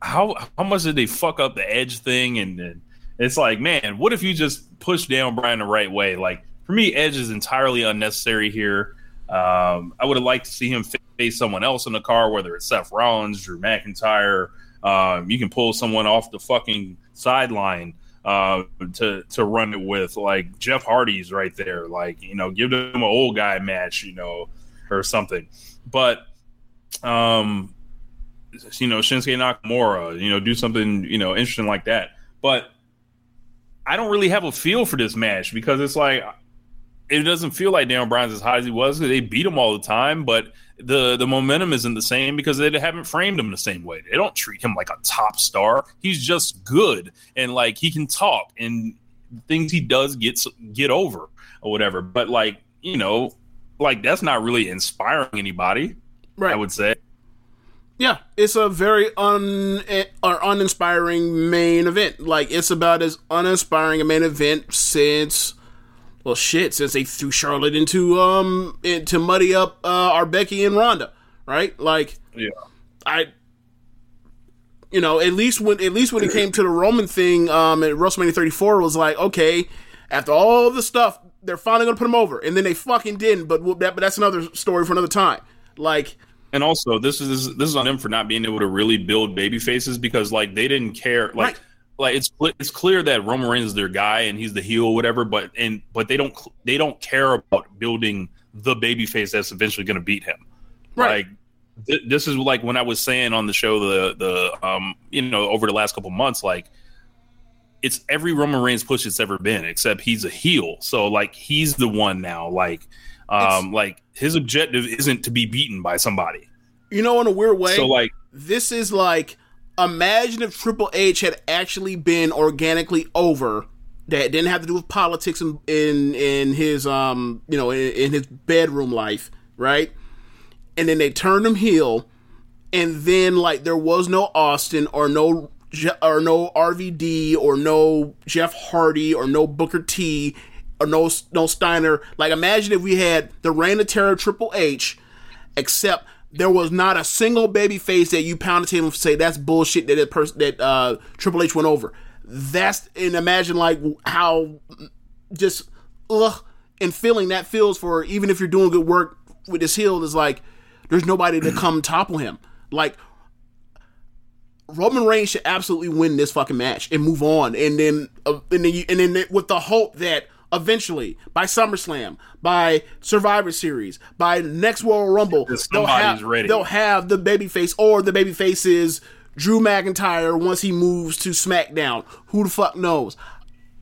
how how much did they fuck up the Edge thing? And, and it's like, man, what if you just push Dan Bryan the right way? Like for me, Edge is entirely unnecessary here. Um, I would have liked to see him face someone else in the car, whether it's Seth Rollins, Drew McIntyre. Um, you can pull someone off the fucking sideline uh, to to run it with, like Jeff Hardy's right there. Like you know, give them an old guy match, you know, or something. But um, you know, Shinsuke Nakamura, you know, do something you know interesting like that. But I don't really have a feel for this match because it's like it doesn't feel like Daniel Bryan's as high as he was. Because they beat him all the time, but the the momentum isn't the same because they haven't framed him the same way. They don't treat him like a top star. He's just good and like he can talk and things he does gets get over or whatever. But like you know, like that's not really inspiring anybody. Right. I would say. Yeah, it's a very un or uninspiring main event. Like it's about as uninspiring a main event since well shit, since they threw Charlotte into um to muddy up uh our Becky and Ronda, right? Like Yeah. I you know, at least when at least when it came to the Roman thing um at WrestleMania 34 was like, okay, after all the stuff, they're finally going to put him over. And then they fucking didn't, but we'll- that, but that's another story for another time. Like And also, this is this is on them for not being able to really build baby faces because like they didn't care. Like, like it's it's clear that Roman Reigns is their guy and he's the heel, or whatever. But and but they don't they don't care about building the baby face that's eventually going to beat him. Right. Like th- this is like when I was saying on the show the the um you know over the last couple months like it's every Roman Reigns push it's ever been except he's a heel. So like he's the one now. Like um like his objective isn't to be beaten by somebody. You know, in a weird way. So, like- this is like imagine if Triple H had actually been organically over. That didn't have to do with politics in in, in his um you know in, in his bedroom life, right? And then they turned him heel, and then like there was no Austin or no or no RVD or no Jeff Hardy or no Booker T or no no Steiner. Like imagine if we had the Reign of Terror Triple H, except there was not a single baby face that you pounded to him and say that's bullshit that that person that uh, Triple H went over. That's and imagine like how just ugh and feeling that feels for even if you're doing good work with this heel is like there's nobody to come [CLEARS THROAT] topple him. Like Roman Reigns should absolutely win this fucking match and move on, and then uh, and then you, and then with the hope that eventually by SummerSlam, by Survivor Series, by next World Rumble, they'll have ready. they'll have the babyface or the babyface is Drew McIntyre once he moves to SmackDown. Who the fuck knows?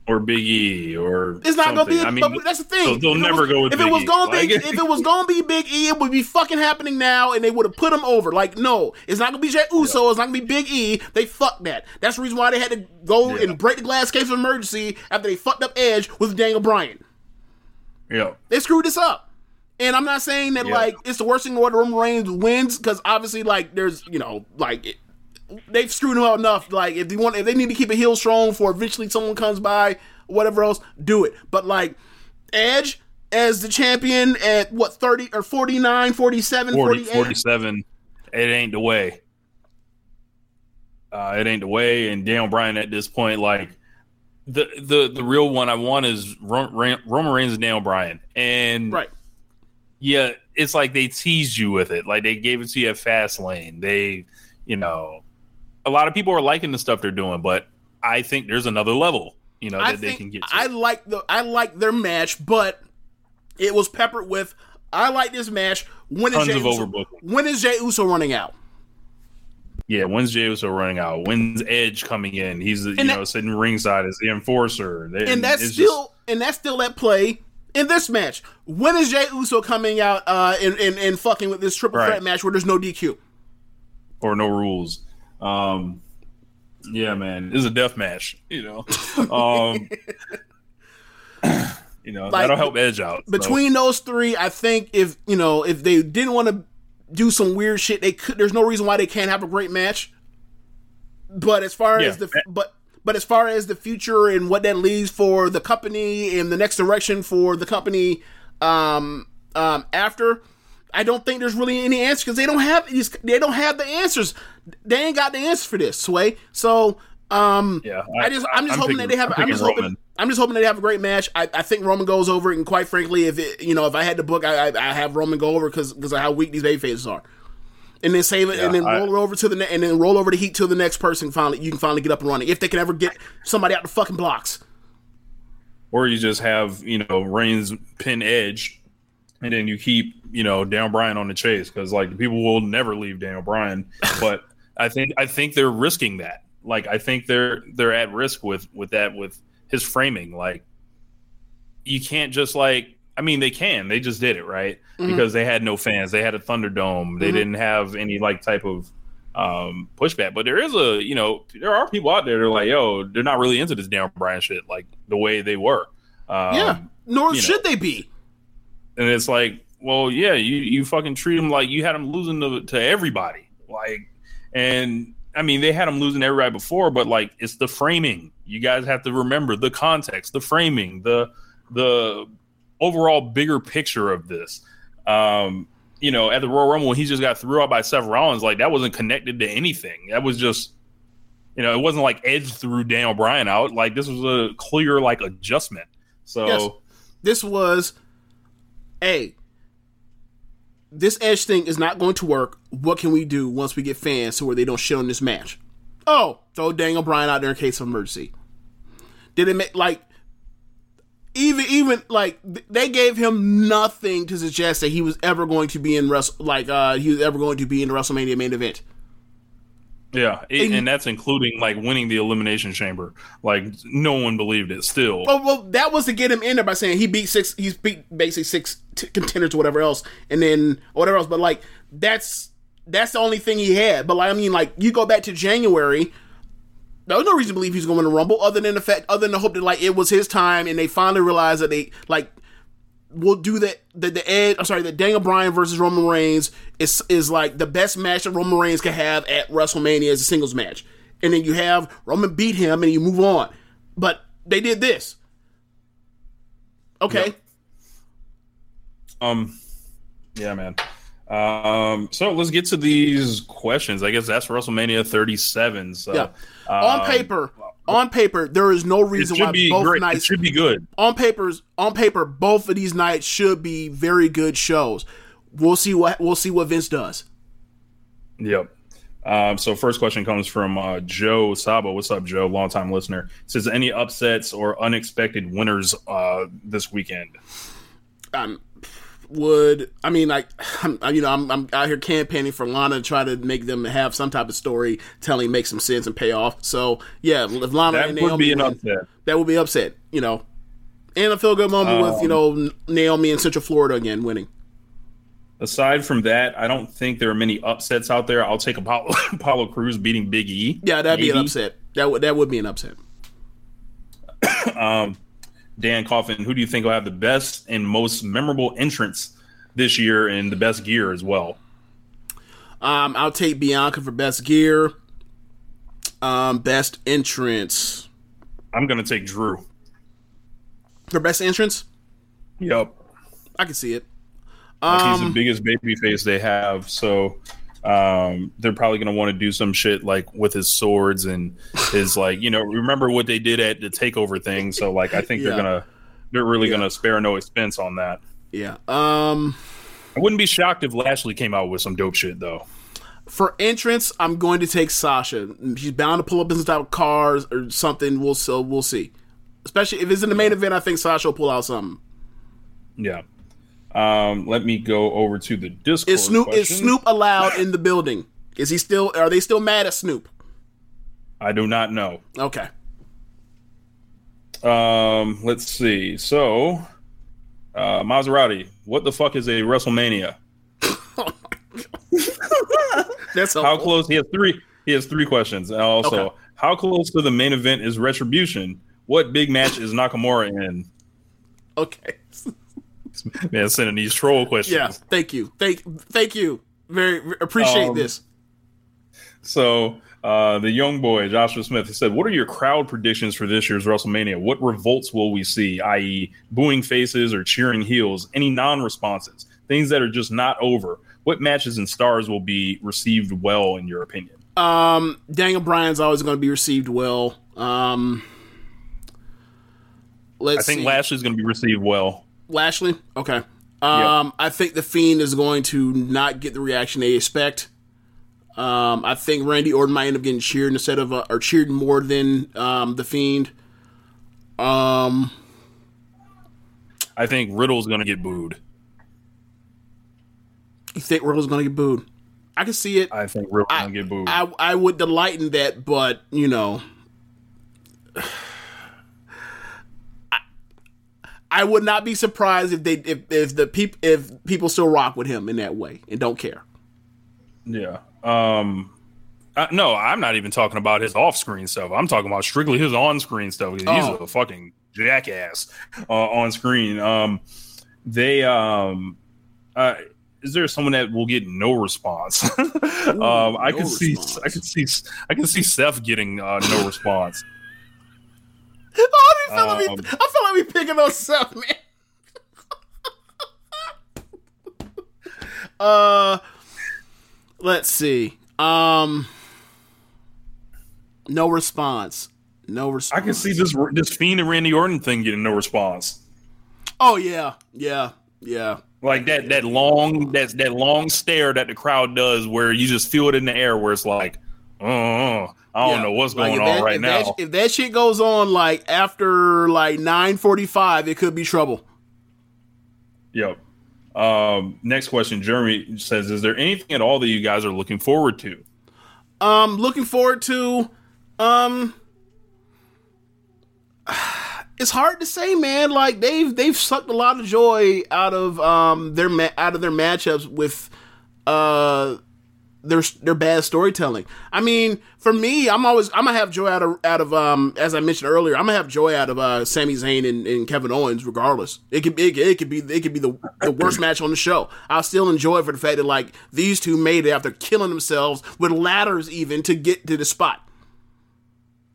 Or Big E or It's not gonna be. I mean, that's the thing. They'll, they'll never was- go with if Big it was E. gonna Like- be if it was gonna be Big E, it would be fucking happening now, and they would have put him over. Like, no, it's not gonna be Jey Uso. It's not gonna be Big E. They fucked that. That's the reason why they had to go and break the glass case of emergency after they fucked up Edge with Daniel Bryan. yeah. They screwed this up. And I'm not saying that Yeah. like it's the worst thing in the world. Roman Reigns wins because obviously like there's you know like they've screwed him up enough. Like if they want if they need to keep a heel strong for eventually someone comes by whatever else, do it. But like Edge as the champion at what 30 or 49, 47, 40, 47, it ain't the way. Uh, it ain't the way. And Daniel Bryan at this point, like the the the real one I want is Roman Reigns and Daniel Bryan. And right, yeah, it's like they teased you with it. Like they gave it to you at Fastlane. They, you know, a lot of people are liking the stuff they're doing, but I think there's another level, you know, that they can get to. I like the I like their match, but it was peppered with I like this match. When is Tons Jey of Uso, when is Jey Uso running out? Yeah, when's Jey Uso running out? When's Edge coming in? He's you And know sitting ringside as the enforcer, and that's still and that's still at play in this match. When is Jey Uso coming out uh and, and, and fucking with this triple Right. threat match where there's no DQ? or no rules. Um, yeah, man, it's a death match. You know, um, [LAUGHS] you know Like, that'll help Edge out. so. Between those three, I think if you know if they didn't want to do some weird shit, they could. There's no reason why they can't have a great match. But as far Yeah. as the but but as far as the future and what that leaves for the company and the next direction for the company um um after I don't think there's really any answer because they don't have these. They don't have the answers. They ain't got the answer for this, Sway. So, um, Yeah, I, just, I'm just I'm hoping picking- that they have. I'm I'm, just hoping. I'm just hoping that they have a great match. I, I think Roman goes over it, and quite frankly, if it, you know, if I had to book, I, I, I have Roman go over because because of how weak these baby faces are, and then save it, and then I- roll it over to the ne- and then roll over the heat to the next person. Finally, you can finally get up and running if they can ever get somebody out the fucking blocks. or you just have you know Reigns pin Edge, and then you keep you know Daniel Bryan on the chase because like the people will never leave Daniel Bryan. [LAUGHS] But I think I think they're risking that. Like I think they're they're at risk with with that with his framing. Like you can't just like I mean they can they just did it right Mhm. because they had no fans. They had a Thunderdome. They Mhm. didn't have any like type of um, pushback. But there is a, you know, there are people out there that are like, yo, they're not really into this Daniel Bryan shit like the way they were. Um, yeah, nor should know. they be. And it's like, well, yeah, you you fucking treat them like you had them losing to, to everybody, like, and I mean they had them losing everybody before, but like it's the framing. You guys have to remember the context, the framing, the the overall bigger picture of this. Um, you know, at the Royal Rumble, he just got threw out by Seth Rollins, like that wasn't connected to anything. That was just, you know, it wasn't like Edge threw Daniel Bryan out. Like this was a clear like adjustment. So. Yes. This was, hey, this Edge thing is not going to work. What can we do once we get fans to where they don't shit on this match? Oh, throw Daniel Bryan out there in case of emergency. Did it make like even even like th- they gave him nothing to suggest that he was ever going to be in Wrestle like uh he was ever going to be in the WrestleMania main event. Yeah, it- And- and, that's including like winning the elimination chamber. Like no one believed it. Still, Well, well, that was to get him in there by saying he beat six. He's beat basically six t- contenders or whatever else, and then or whatever else. But like that's that's the only thing he had. But like I mean, like you go back to January, there was no reason to believe he's going to win the Rumble, other than the fact, other than the hope that like it was his time, and they finally realized that they like will do that. That the Ed, I'm sorry, that Daniel Bryan versus Roman Reigns is is like the best match that Roman Reigns can have at WrestleMania as a singles match, and then you have Roman beat him, and you move on. But they did this. Okay. um, yeah, man. Um, so let's get to these questions. I guess that's WrestleMania 37. So Yeah. on um, paper, on paper, there is no reason why be both great. It nights should be good. on papers on paper both of these nights should be very good shows. We'll see what we'll see what Vince does. Yep. Um, so first question comes from uh, Joe Sabo. What's up, Joe? Longtime listener. Says any upsets or unexpected winners uh, this weekend? Um, would I mean like I'm, you know I'm, I'm out here campaigning for Lana to try to make them have some type of story telling make some sense and pay off. So yeah, if Lana That and would Naomi be an win, upset. that would be upset. You know, and a feel good moment with you Um, know Naomi in Central Florida again winning. Aside from that, I don't think there are many upsets out there. I'll take Apollo, [LAUGHS] Apollo Crews beating Big E. Yeah, that'd be an upset. That would that would be an upset. [COUGHS] um, Dan Coffin, who do you think will have the best and most memorable entrance this year and the best gear as well? Um, I'll take Bianca for best gear. Um, best entrance I'm going to take Drew. for best entrance. Yep. I can see it. Like he's the Um, biggest baby face they have, so um, they're probably going to want to do some shit like with his swords and his [LAUGHS] like you know remember what they did at the takeover thing. So like I think Yeah. they're gonna they're really gonna spare no expense on that. Yeah. Um, I wouldn't be shocked if Lashley came out with some dope shit though. for entrance, I'm going to take Sasha. She's bound to pull up in some type of cars or something. We'll so we'll see. Especially if it's in the main event, I think Sasha will pull out something. Yeah. Um, let me go over to the Discord. Is Snoop is. Snoop allowed in the building? Is he still? Are they still mad at Snoop? I do not know. Okay. Um, let's see. So, uh, Maserati, what the fuck is a WrestleMania? [LAUGHS] That's how close. He has three. He has three questions. And also, Okay. how close to the main event is Retribution? What big match is Nakamura in? Okay. [LAUGHS] [LAUGHS] Man, sending these troll questions. Yeah. Thank you. Thank thank you. Very appreciate Um, this. So uh, the young boy Joshua Smith he said, "What are your crowd predictions for this year's WrestleMania? What revolts will we see? I.e., booing faces or cheering heels? Any non-responses? Things that are just not over? What matches and stars will be received well in your opinion?" Um, Daniel Bryan's always going to be received well. Um, let's I think see. Lashley's going to be received well. Lashley. Okay. Um, I think the Fiend is going to not get the reaction they expect. Um, I think Randy Orton might end up getting cheered instead of uh, or cheered more than um, the Fiend. Um, I think Riddle's going to get booed. you think Riddle's going to get booed? I can see it. I think Riddle's going to get booed. I I would delight in that, but you know, I, I would not be surprised if they if if the people if people still rock with him in that way and don't care. Yeah. Um Uh, no, I'm not even talking about his off-screen stuff. I'm talking about strictly his on-screen stuff. 'cause He's Oh. a fucking jackass uh, on screen. Um, they um, uh, is there someone that will get no response? [LAUGHS] um, I no can see, response. I can see, I can see Seth getting uh, no response. Oh, [LAUGHS] I feel, like Um, we, I feel like we picking up, man. [LAUGHS] uh, let's see. Um, no response. No response. I can see this this Fiend and Randy Orton thing getting no response. Oh yeah, yeah, yeah. Like that that long that that long stare that the crowd does, where you just feel it in the air, where it's like, oh, I don't Yeah. know what's going if on that- right if now. That, if that shit goes on like after like nine forty five, it could be trouble. Yep. Um, next question. Jeremy says, "Is there anything at all that you guys are looking forward to?" Um, looking forward to. Um, [SIGHS] it's hard to say, man. Like they've they've sucked a lot of joy out of um their ma- out of their matchups with uh their their bad storytelling. I mean, for me, I'm always I'm gonna have joy out of out of um as I mentioned earlier. I'm gonna have joy out of uh Sami Zayn and, and Kevin Owens, regardless. It could it, it could be it could be the the worst match on the show. I'll still enjoy it for the fact that like these two made it after killing themselves with ladders even to get to the spot.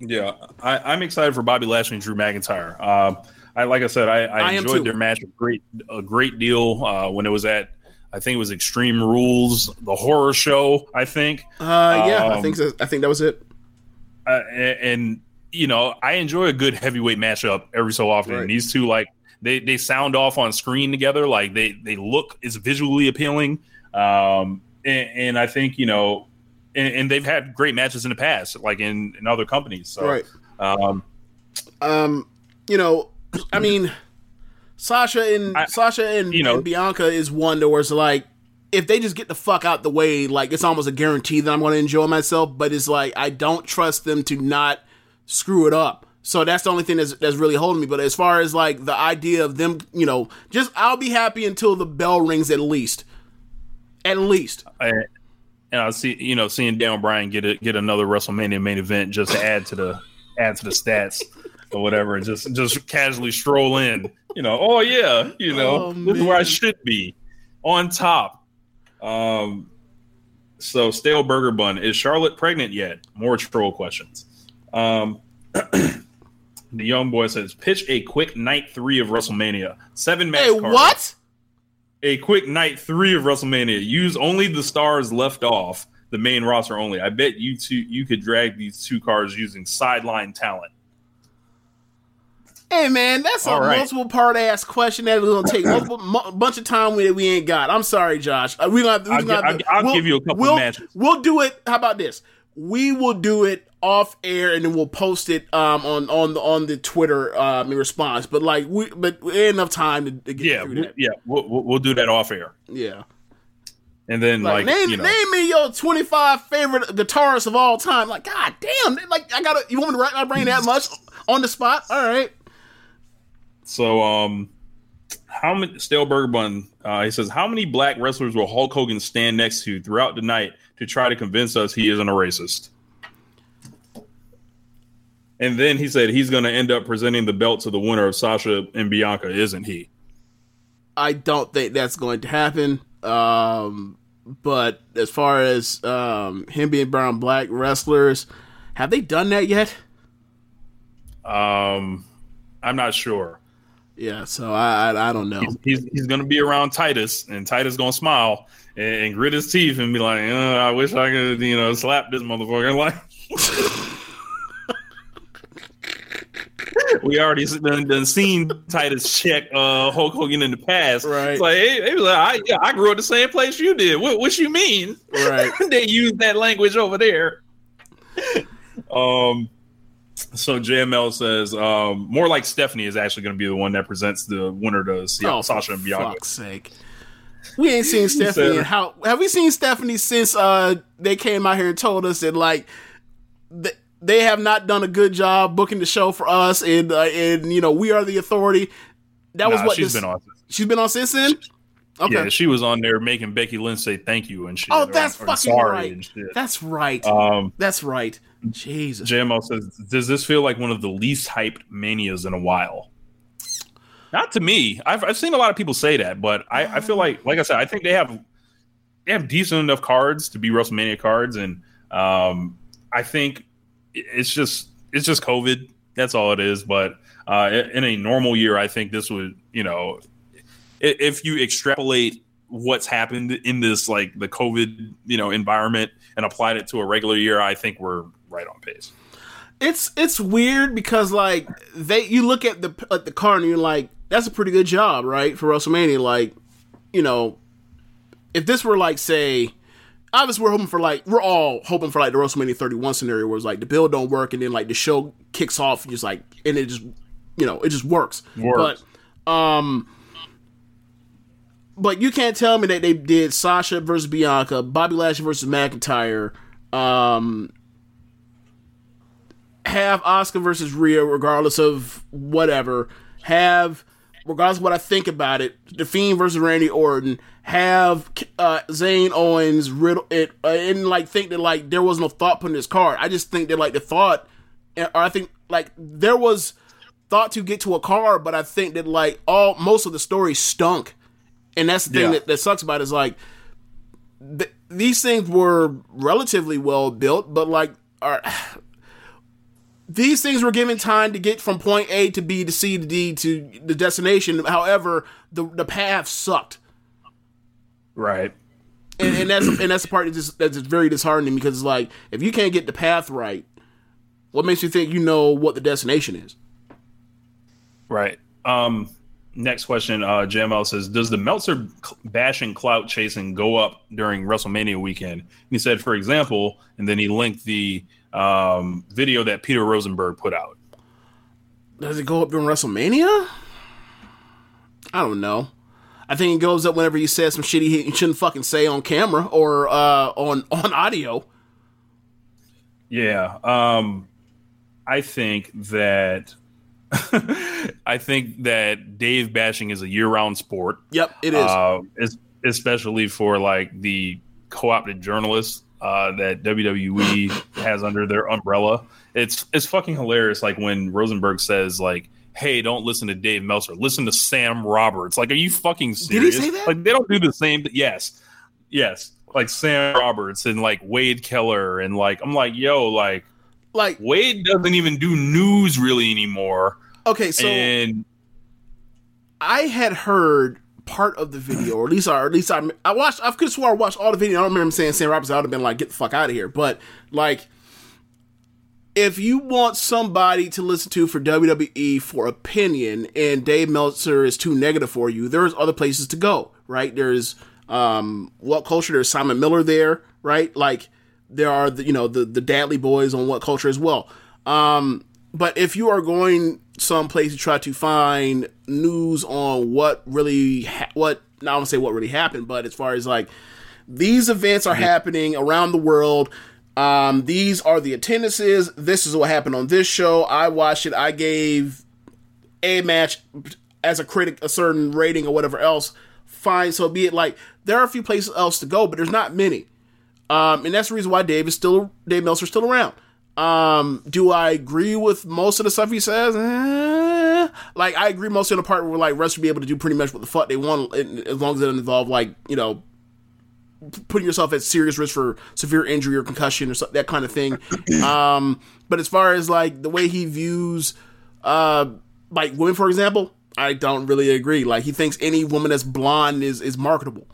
Yeah, I, I'm excited for Bobby Lashley and Drew McIntyre. Um, I like I said, I, I, I enjoyed their match a great a great deal uh, when it was at. I think it was Extreme Rules, the horror show. I think. Uh, yeah, I Um, think so, I think that was it. uh, and, and you know I enjoy a good heavyweight matchup every so often. Right. And these two like they they sound off on screen together, like they they look it's visually appealing. Um, and, and I think you know, and, and they've had great matches in the past, like in in other companies. So Right. um, Um, you know, I mean, Sasha and Sasha and, you know- and Bianca is one that where it's like, if they just get the fuck out the way, like it's almost a guarantee that I'm going to enjoy myself. But it's like I don't trust them to not screw it up. So that's the only thing that's that's really holding me. But as far as like the idea of them, you know, just I'll be happy until the bell rings at least. At least. I, and I see you know seeing Dan Bryan get a, get another WrestleMania main event just to add to the add to the stats or whatever, and just just casually stroll in. You know, oh yeah, you know, Oh, this is where I should be on top. Um, so stale burger bun is Charlotte pregnant yet? More troll questions. Um, [CLEARS THROAT] the young boy says, pitch a quick night three of WrestleMania, seven match. Hey, card what? a quick night three of WrestleMania. Use only the stars left off the main roster only. I bet you two you could drag these two cars using sideline talent. Hey man, that's a All right. multiple part ass question that is gonna take [CLEARS THROAT] multiple mu- bunch of time that we ain't got. I'm sorry, Josh. Uh, we gonna we gonna gi- have to- I'll- I'll we'll- give you a couple we'll, matches. We'll do it. How about this? We will do it off air and then we'll post it um on on the on the Twitter um in response. But like we but enough time to, to get Yeah, through that. yeah, we'll, we'll we'll do that off air, Yeah. and then Like, like, name you know, name me your 25 favorite guitarists of all time. Like god damn, like I gotta you want me to rack my brain that much on the spot? All right. So um, how many stale burger bun? Uh, he says, how many black wrestlers will Hulk Hogan stand next to throughout the night to try to convince us he isn't a racist? And then he said he's going to end up presenting the belt to the winner of Sasha and Bianca, isn't he? I don't think that's going to happen. Um, but as far as um, him being brown black wrestlers, have they done that yet? Um, I'm not sure. Yeah, so I I, I don't know. He's, he's, he's to be around Titus, and Titus to smile and, and grit his teeth and be like, uh, "I wish I could, you know, slap this motherfucker." [LAUGHS] Like, we already done, done seen Titus check uh, Hulk Hogan in the past. Right. It's like, hey, he was like, I, yeah, I grew up the same place you did. What, what you mean? Right. [LAUGHS] they use that language over there. [LAUGHS] um. So JML says um, more like Stephanie is actually going to be the one that presents the winner to Oh, Sasha and for Bianca. fuck's sake. We ain't seen Stephanie said- how have we seen Stephanie since uh they came out here and told us that like th- they have not done a good job booking the show for us and uh, and you know we are the authority. That was what she's this- been on. She's been on since then. Okay. Yeah, she was on there making Becky Lynch say thank you and shit. Oh, that's or fucking sorry right. That's right. Um, That's right. Jesus. JML says, "Does this feel like one of the least hyped manias in a while?" Not to me. I've I've seen a lot of people say that, but I, I feel like, like I said, I think they have they have decent enough cards to be WrestleMania cards, and um, I think it's just it's just COVID. That's all it is. But uh, in a normal year, I think this would you know if you extrapolate what's happened in this like the COVID you know environment and applied it to a regular year, I think we're right on pace. It's it's weird because like they you look at the at the card and you're like that's a pretty good job right for WrestleMania like you know if this were like say obviously we're hoping for like we're all hoping for like the WrestleMania 31 scenario where it's like the build don't work and then like the show kicks off and just like and it just you know it just works. Works. But um but you can't tell me that they did Sasha versus Bianca, Bobby Lashley versus McIntyre, um have Asuka versus Rhea, regardless of whatever. Have, regardless of what I think about it, The Fiend versus Randy Orton. Have uh, Zayn Owens, Riddle, it, uh, and like think that like there was no thought put in this card. I just think that like the thought, or I think like there was thought to get to a card, but I think that like all most of the story stunk, and that's the thing Yeah. that, that sucks about it is like th- these things were relatively well built, but like are these things were given time to get from point A to B to C to D to the destination. However, the the path sucked, Right. and, and that's and that's the part that's just, that's just very disheartening because it's like if you can't get the path right, what makes you think you know what the destination is? Right. Um, next question. Uh, JML says, "Does the Meltzer bashing, clout chasing go up during WrestleMania weekend?" He said, for example, and then he linked the um, video that Peter Rosenberg put out. Does it go up during WrestleMania? I don't know. I think it goes up whenever you says some shit he, he shouldn't fucking say on camera or uh, on [LAUGHS] on audio. Yeah. Um, I think that [LAUGHS] I think that Dave bashing is a year-round sport. Yep, it is. Uh, especially for like the co-opted journalists uh, that WWE has under their umbrella. It's it's fucking hilarious. Like when Rosenberg says like, "Hey, don't listen to Dave Meltzer. Listen to Sam Roberts." Like, are you fucking he serious? say that? Like they don't do the same. Yes, yes. Like Sam Roberts and like Wade Keller and like I'm like, yo, like like Wade doesn't even do news really anymore. Okay, so and I had heard part of the video, or at least, or at least I, I watched. I could swear I watched all the video. I don't remember him saying Sam Roberts. I would have been like, "Get the fuck out of here!" But like, if you want somebody to listen to for WWE for opinion, and Dave Meltzer is too negative for you, there's other places to go. Right? There's um, what culture? There's Simon Miller there. Right? Like there are the you know the the Dadley boys on what culture as well. Um, but if you are going someplace to try to find news on what really ha- what not want to say what really happened, but as far as like these events are happening around the world. Um, these are the attendances. This is what happened on this show. I watched it. I gave a match as a critic a certain rating or whatever else. Fine, so be it. Like there are a few places else to go, but there's not many. Um, and that's the reason why Dave is still Dave Meltzer's still around. Um, do I agree with most of the stuff he says? Eh, like I agree most of the part where like wrestlers should be able to do pretty much what the fuck they want, as long as it doesn't involve like you know putting yourself at serious risk for severe injury or concussion or so, that kind of thing. [CLEARS THROAT] Um, but as far as like the way he views, uh, like women, for example, I don't really agree. Like he thinks any woman that's blonde is is marketable.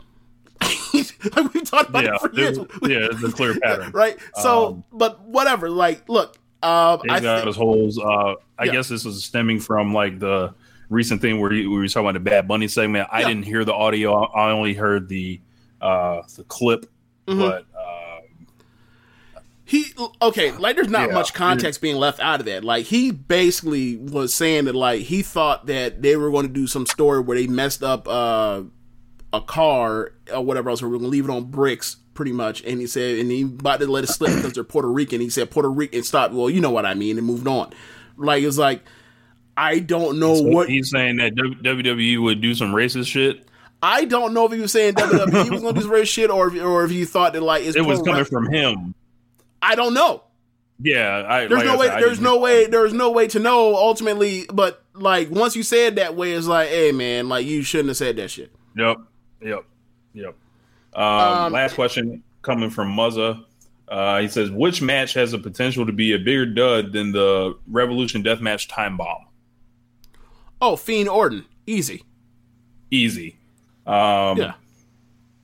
[LAUGHS] like we've talked about yeah, it for years. yeah, it's a clear [LAUGHS] pattern. right? So, Um, but whatever. Like, look, He's I got his holes. Uh, I Yeah. guess this was stemming from like the recent thing where we were talking about the Bad Bunny segment. I Yeah. didn't hear the audio. I only heard the uh, the clip. Mhm. But uh, he okay. Like, there's not Yeah. much context being left out of that. Like, he basically was saying that like he thought that they were going to do some story where they messed up uh, a car or whatever else. Or we're going to leave it on bricks. Pretty much, and he said, and he about to let it slip because they're Puerto Rican. He said Puerto Rican stopped. Well, you know what I mean, and moved on. Like it's like I don't know so what he's saying that WWE would do some racist shit. I don't know if he was saying WWE was to do some racist shit, or if, or if he thought that like it's It was coming from him. I don't know. Yeah, I, There's like no way. said, There's no way. There's no way to know ultimately. But like once you said that way, it's like, hey man, like you shouldn't have said that shit. Yep, yep, yep. Um, Um, last question coming from Muzza. Uh, he says, "Which match has the potential to be a bigger dud than the Revolution Deathmatch Time Bomb?" Oh, Fiend Orton, easy. Easy. Um, Yeah.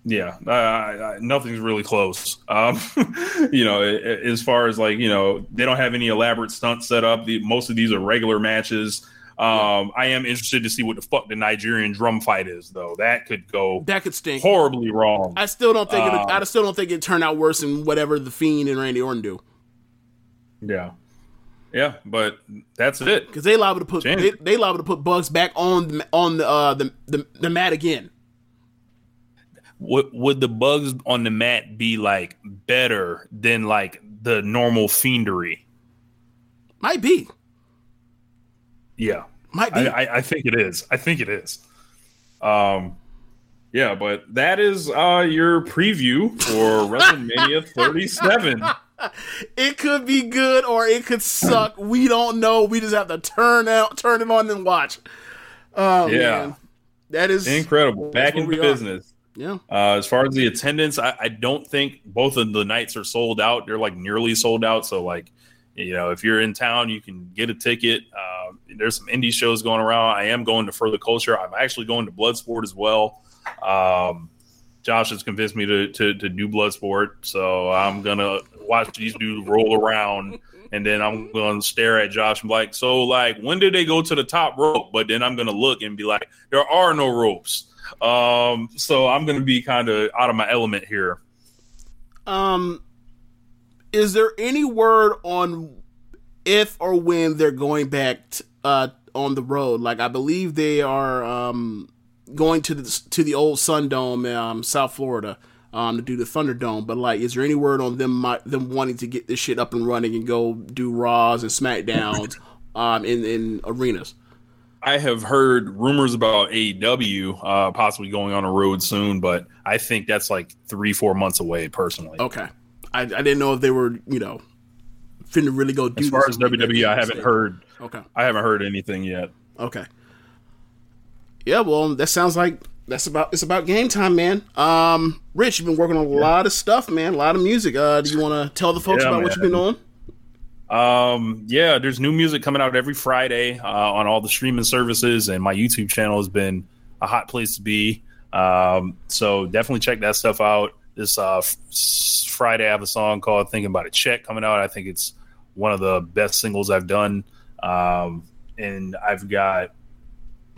yeah, I, I, I- nothing's really close. Um, [LAUGHS] you know, as far as like you know, they don't have any elaborate stunts set up. The, most of these are regular matches. Um, I am interested to see what the fuck the Nigerian drum fight is, though. That could go That could stink. horribly wrong. I still don't think. it, Um, I still don't think it turned out worse than whatever the Fiend and Randy Orton do. Yeah, yeah, but that's it. Because they liable to put they, they liable to put Bugs back on the, on the, uh, the the the mat again. Would would the bugs on the mat be like better than like the normal fiendery? Might be. Yeah, Might be. I, I, think it is. I think it is. Um, yeah, but that is uh your preview for [LAUGHS] WrestleMania 37. [LAUGHS] It could be good or it could suck. we don't know. We just have to turn out, turn it on, and watch. Oh Yeah. man, that is Incredible. Back in we are. business. Yeah. Uh, as far as the attendance, I, I don't think both of the nights are sold out. They're like nearly sold out. So like, you know, if you're in town, you can get a ticket. Uh, there's some indie shows going around. I am going to For The Culture. I'm actually going to Bloodsport as well. Um, Josh has convinced me to, to to do Bloodsport, so I'm gonna watch these dudes roll around, and then I'm gonna stare at Josh and be like, "So, like, when did they go to the top rope?" But then I'm gonna look and be like, "There are no ropes." Um, so I'm gonna be kind of out of my element here. Um, is there any word on if or when they're going back t- uh, on the road? Like I believe they are um, going to the to the old Sun Dome, um, South Florida, um, to do the Thunderdome. But like, is there any word on them mi- them wanting to get this shit up and running and go do Raws and Smackdowns [LAUGHS] um, in in arenas? I have heard rumors about AEW uh, possibly going on a road soon, but I think that's like three, four months away. Personally, Okay, I, I didn't know if they were you know finna really go do as far this as WWE, I haven't heard. Okay. I haven't heard anything yet. Okay. Yeah, well, that sounds like that's about it's about game time, man. Um, Rich, you've been working on a lot of stuff, man. A lot of music. Uh, do you want to tell the folks Yeah, about what you've been on? Um, yeah, there's new music coming out every Friday uh, on all the streaming services, and my YouTube channel has been a hot place to be. Um, so definitely check that stuff out. This uh, Friday, I have a song called "Thinking About a Check" coming out. I think it's one of the best singles I've done, um, and I've got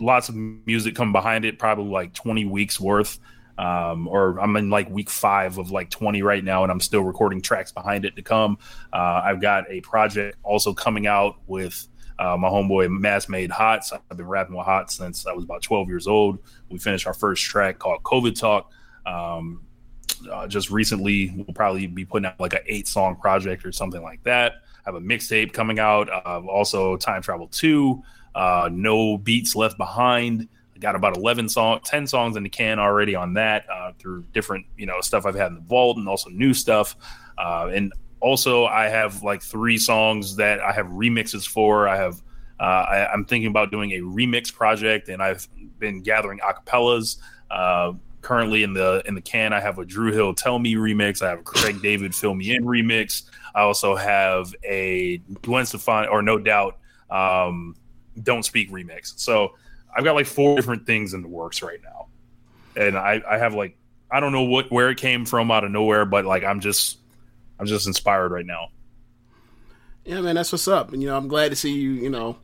lots of music coming behind it. Probably like 20 weeks worth. Um, or I'm in like week five of like 20 right now, and I'm still recording tracks behind it to come. Uh, I've got a project also coming out with uh, my homeboy Mass Made Hots. I've been rapping with Hot since I was about 12 years old. We finished our first track called COVID Talk. Um, uh, just recently, we'll probably be putting out like an eight song project or something like that. I have a mixtape coming out. Uh, also, Time Travel 2, uh, No Beats Left Behind. I got about 11 song, 10 songs in the can already on that uh, through different, you know, stuff I've had in the vault and also new stuff. Uh, and also, I have like three songs that I have remixes for. I have, uh, I, I'm thinking about doing a remix project, and I've been gathering acapellas. Currently in the in the can, I have a Dru Hill "Tell Me" remix. I have a Craig David "Fill Me In" remix. I also have a Gwen Stefani or No Doubt um, "Don't Speak" remix. So I've got like four different things in the works right now, and I, I have like I don't know what where it came from out of nowhere, but like I'm just I'm just inspired right now. Yeah, man, that's what's up. And you know, I'm glad to see you. You know,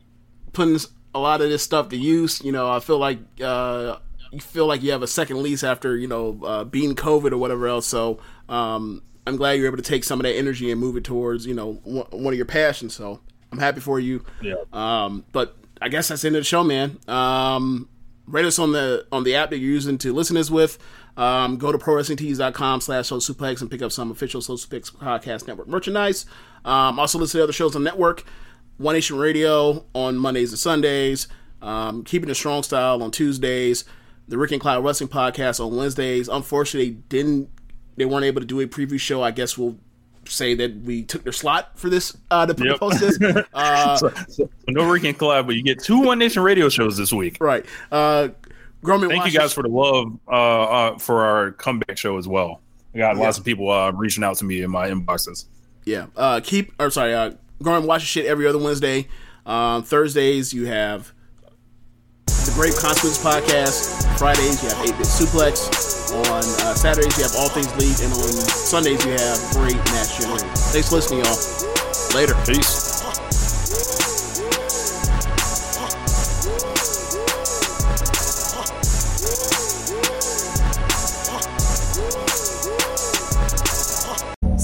putting a lot of this stuff to use. You know, I feel like uh, you feel like you have a second lease after you know uh, being COVID or whatever else. So um, I'm glad you're able to take some of that energy and move it towards you know one one of your passions. So I'm happy for you. Yeah. Um, but I guess that's the end of the show, man. Um, rate us on the on the app that you're using to listen this with. Um, go to prowrestlingtees.com slash Social Suplex and pick up some official Social Suplex Podcast Network merchandise. Um, also listen to other shows on the network. One Nation Radio on Mondays and Sundays. Um, Keepin' It Strong Style on Tuesdays. The Ricky and Clive Wrestling Podcast on Wednesdays. Unfortunately, they didn't they weren't able to do a preview show. I guess we'll say that we took their slot for this uh, to Yep. post this. [LAUGHS] Uh, so, so no Ricky and Clive, but you get two One Nation radio shows this week. right. Uh, Grown Men Thank you guys for the love uh, uh, for our comeback show as well. I got lots of people uh, reaching out to me in my inboxes. Yeah. Uh, keep or sorry, uh, watch shit every other Wednesday. Um, Thursdays you have the Grave Consequences podcast. Fridays you have Eight Bit Suplex. On uh, Saturdays you have All Things Elite, and on Sundays you have Great Match Thanks for listening, y'all. Later. Peace.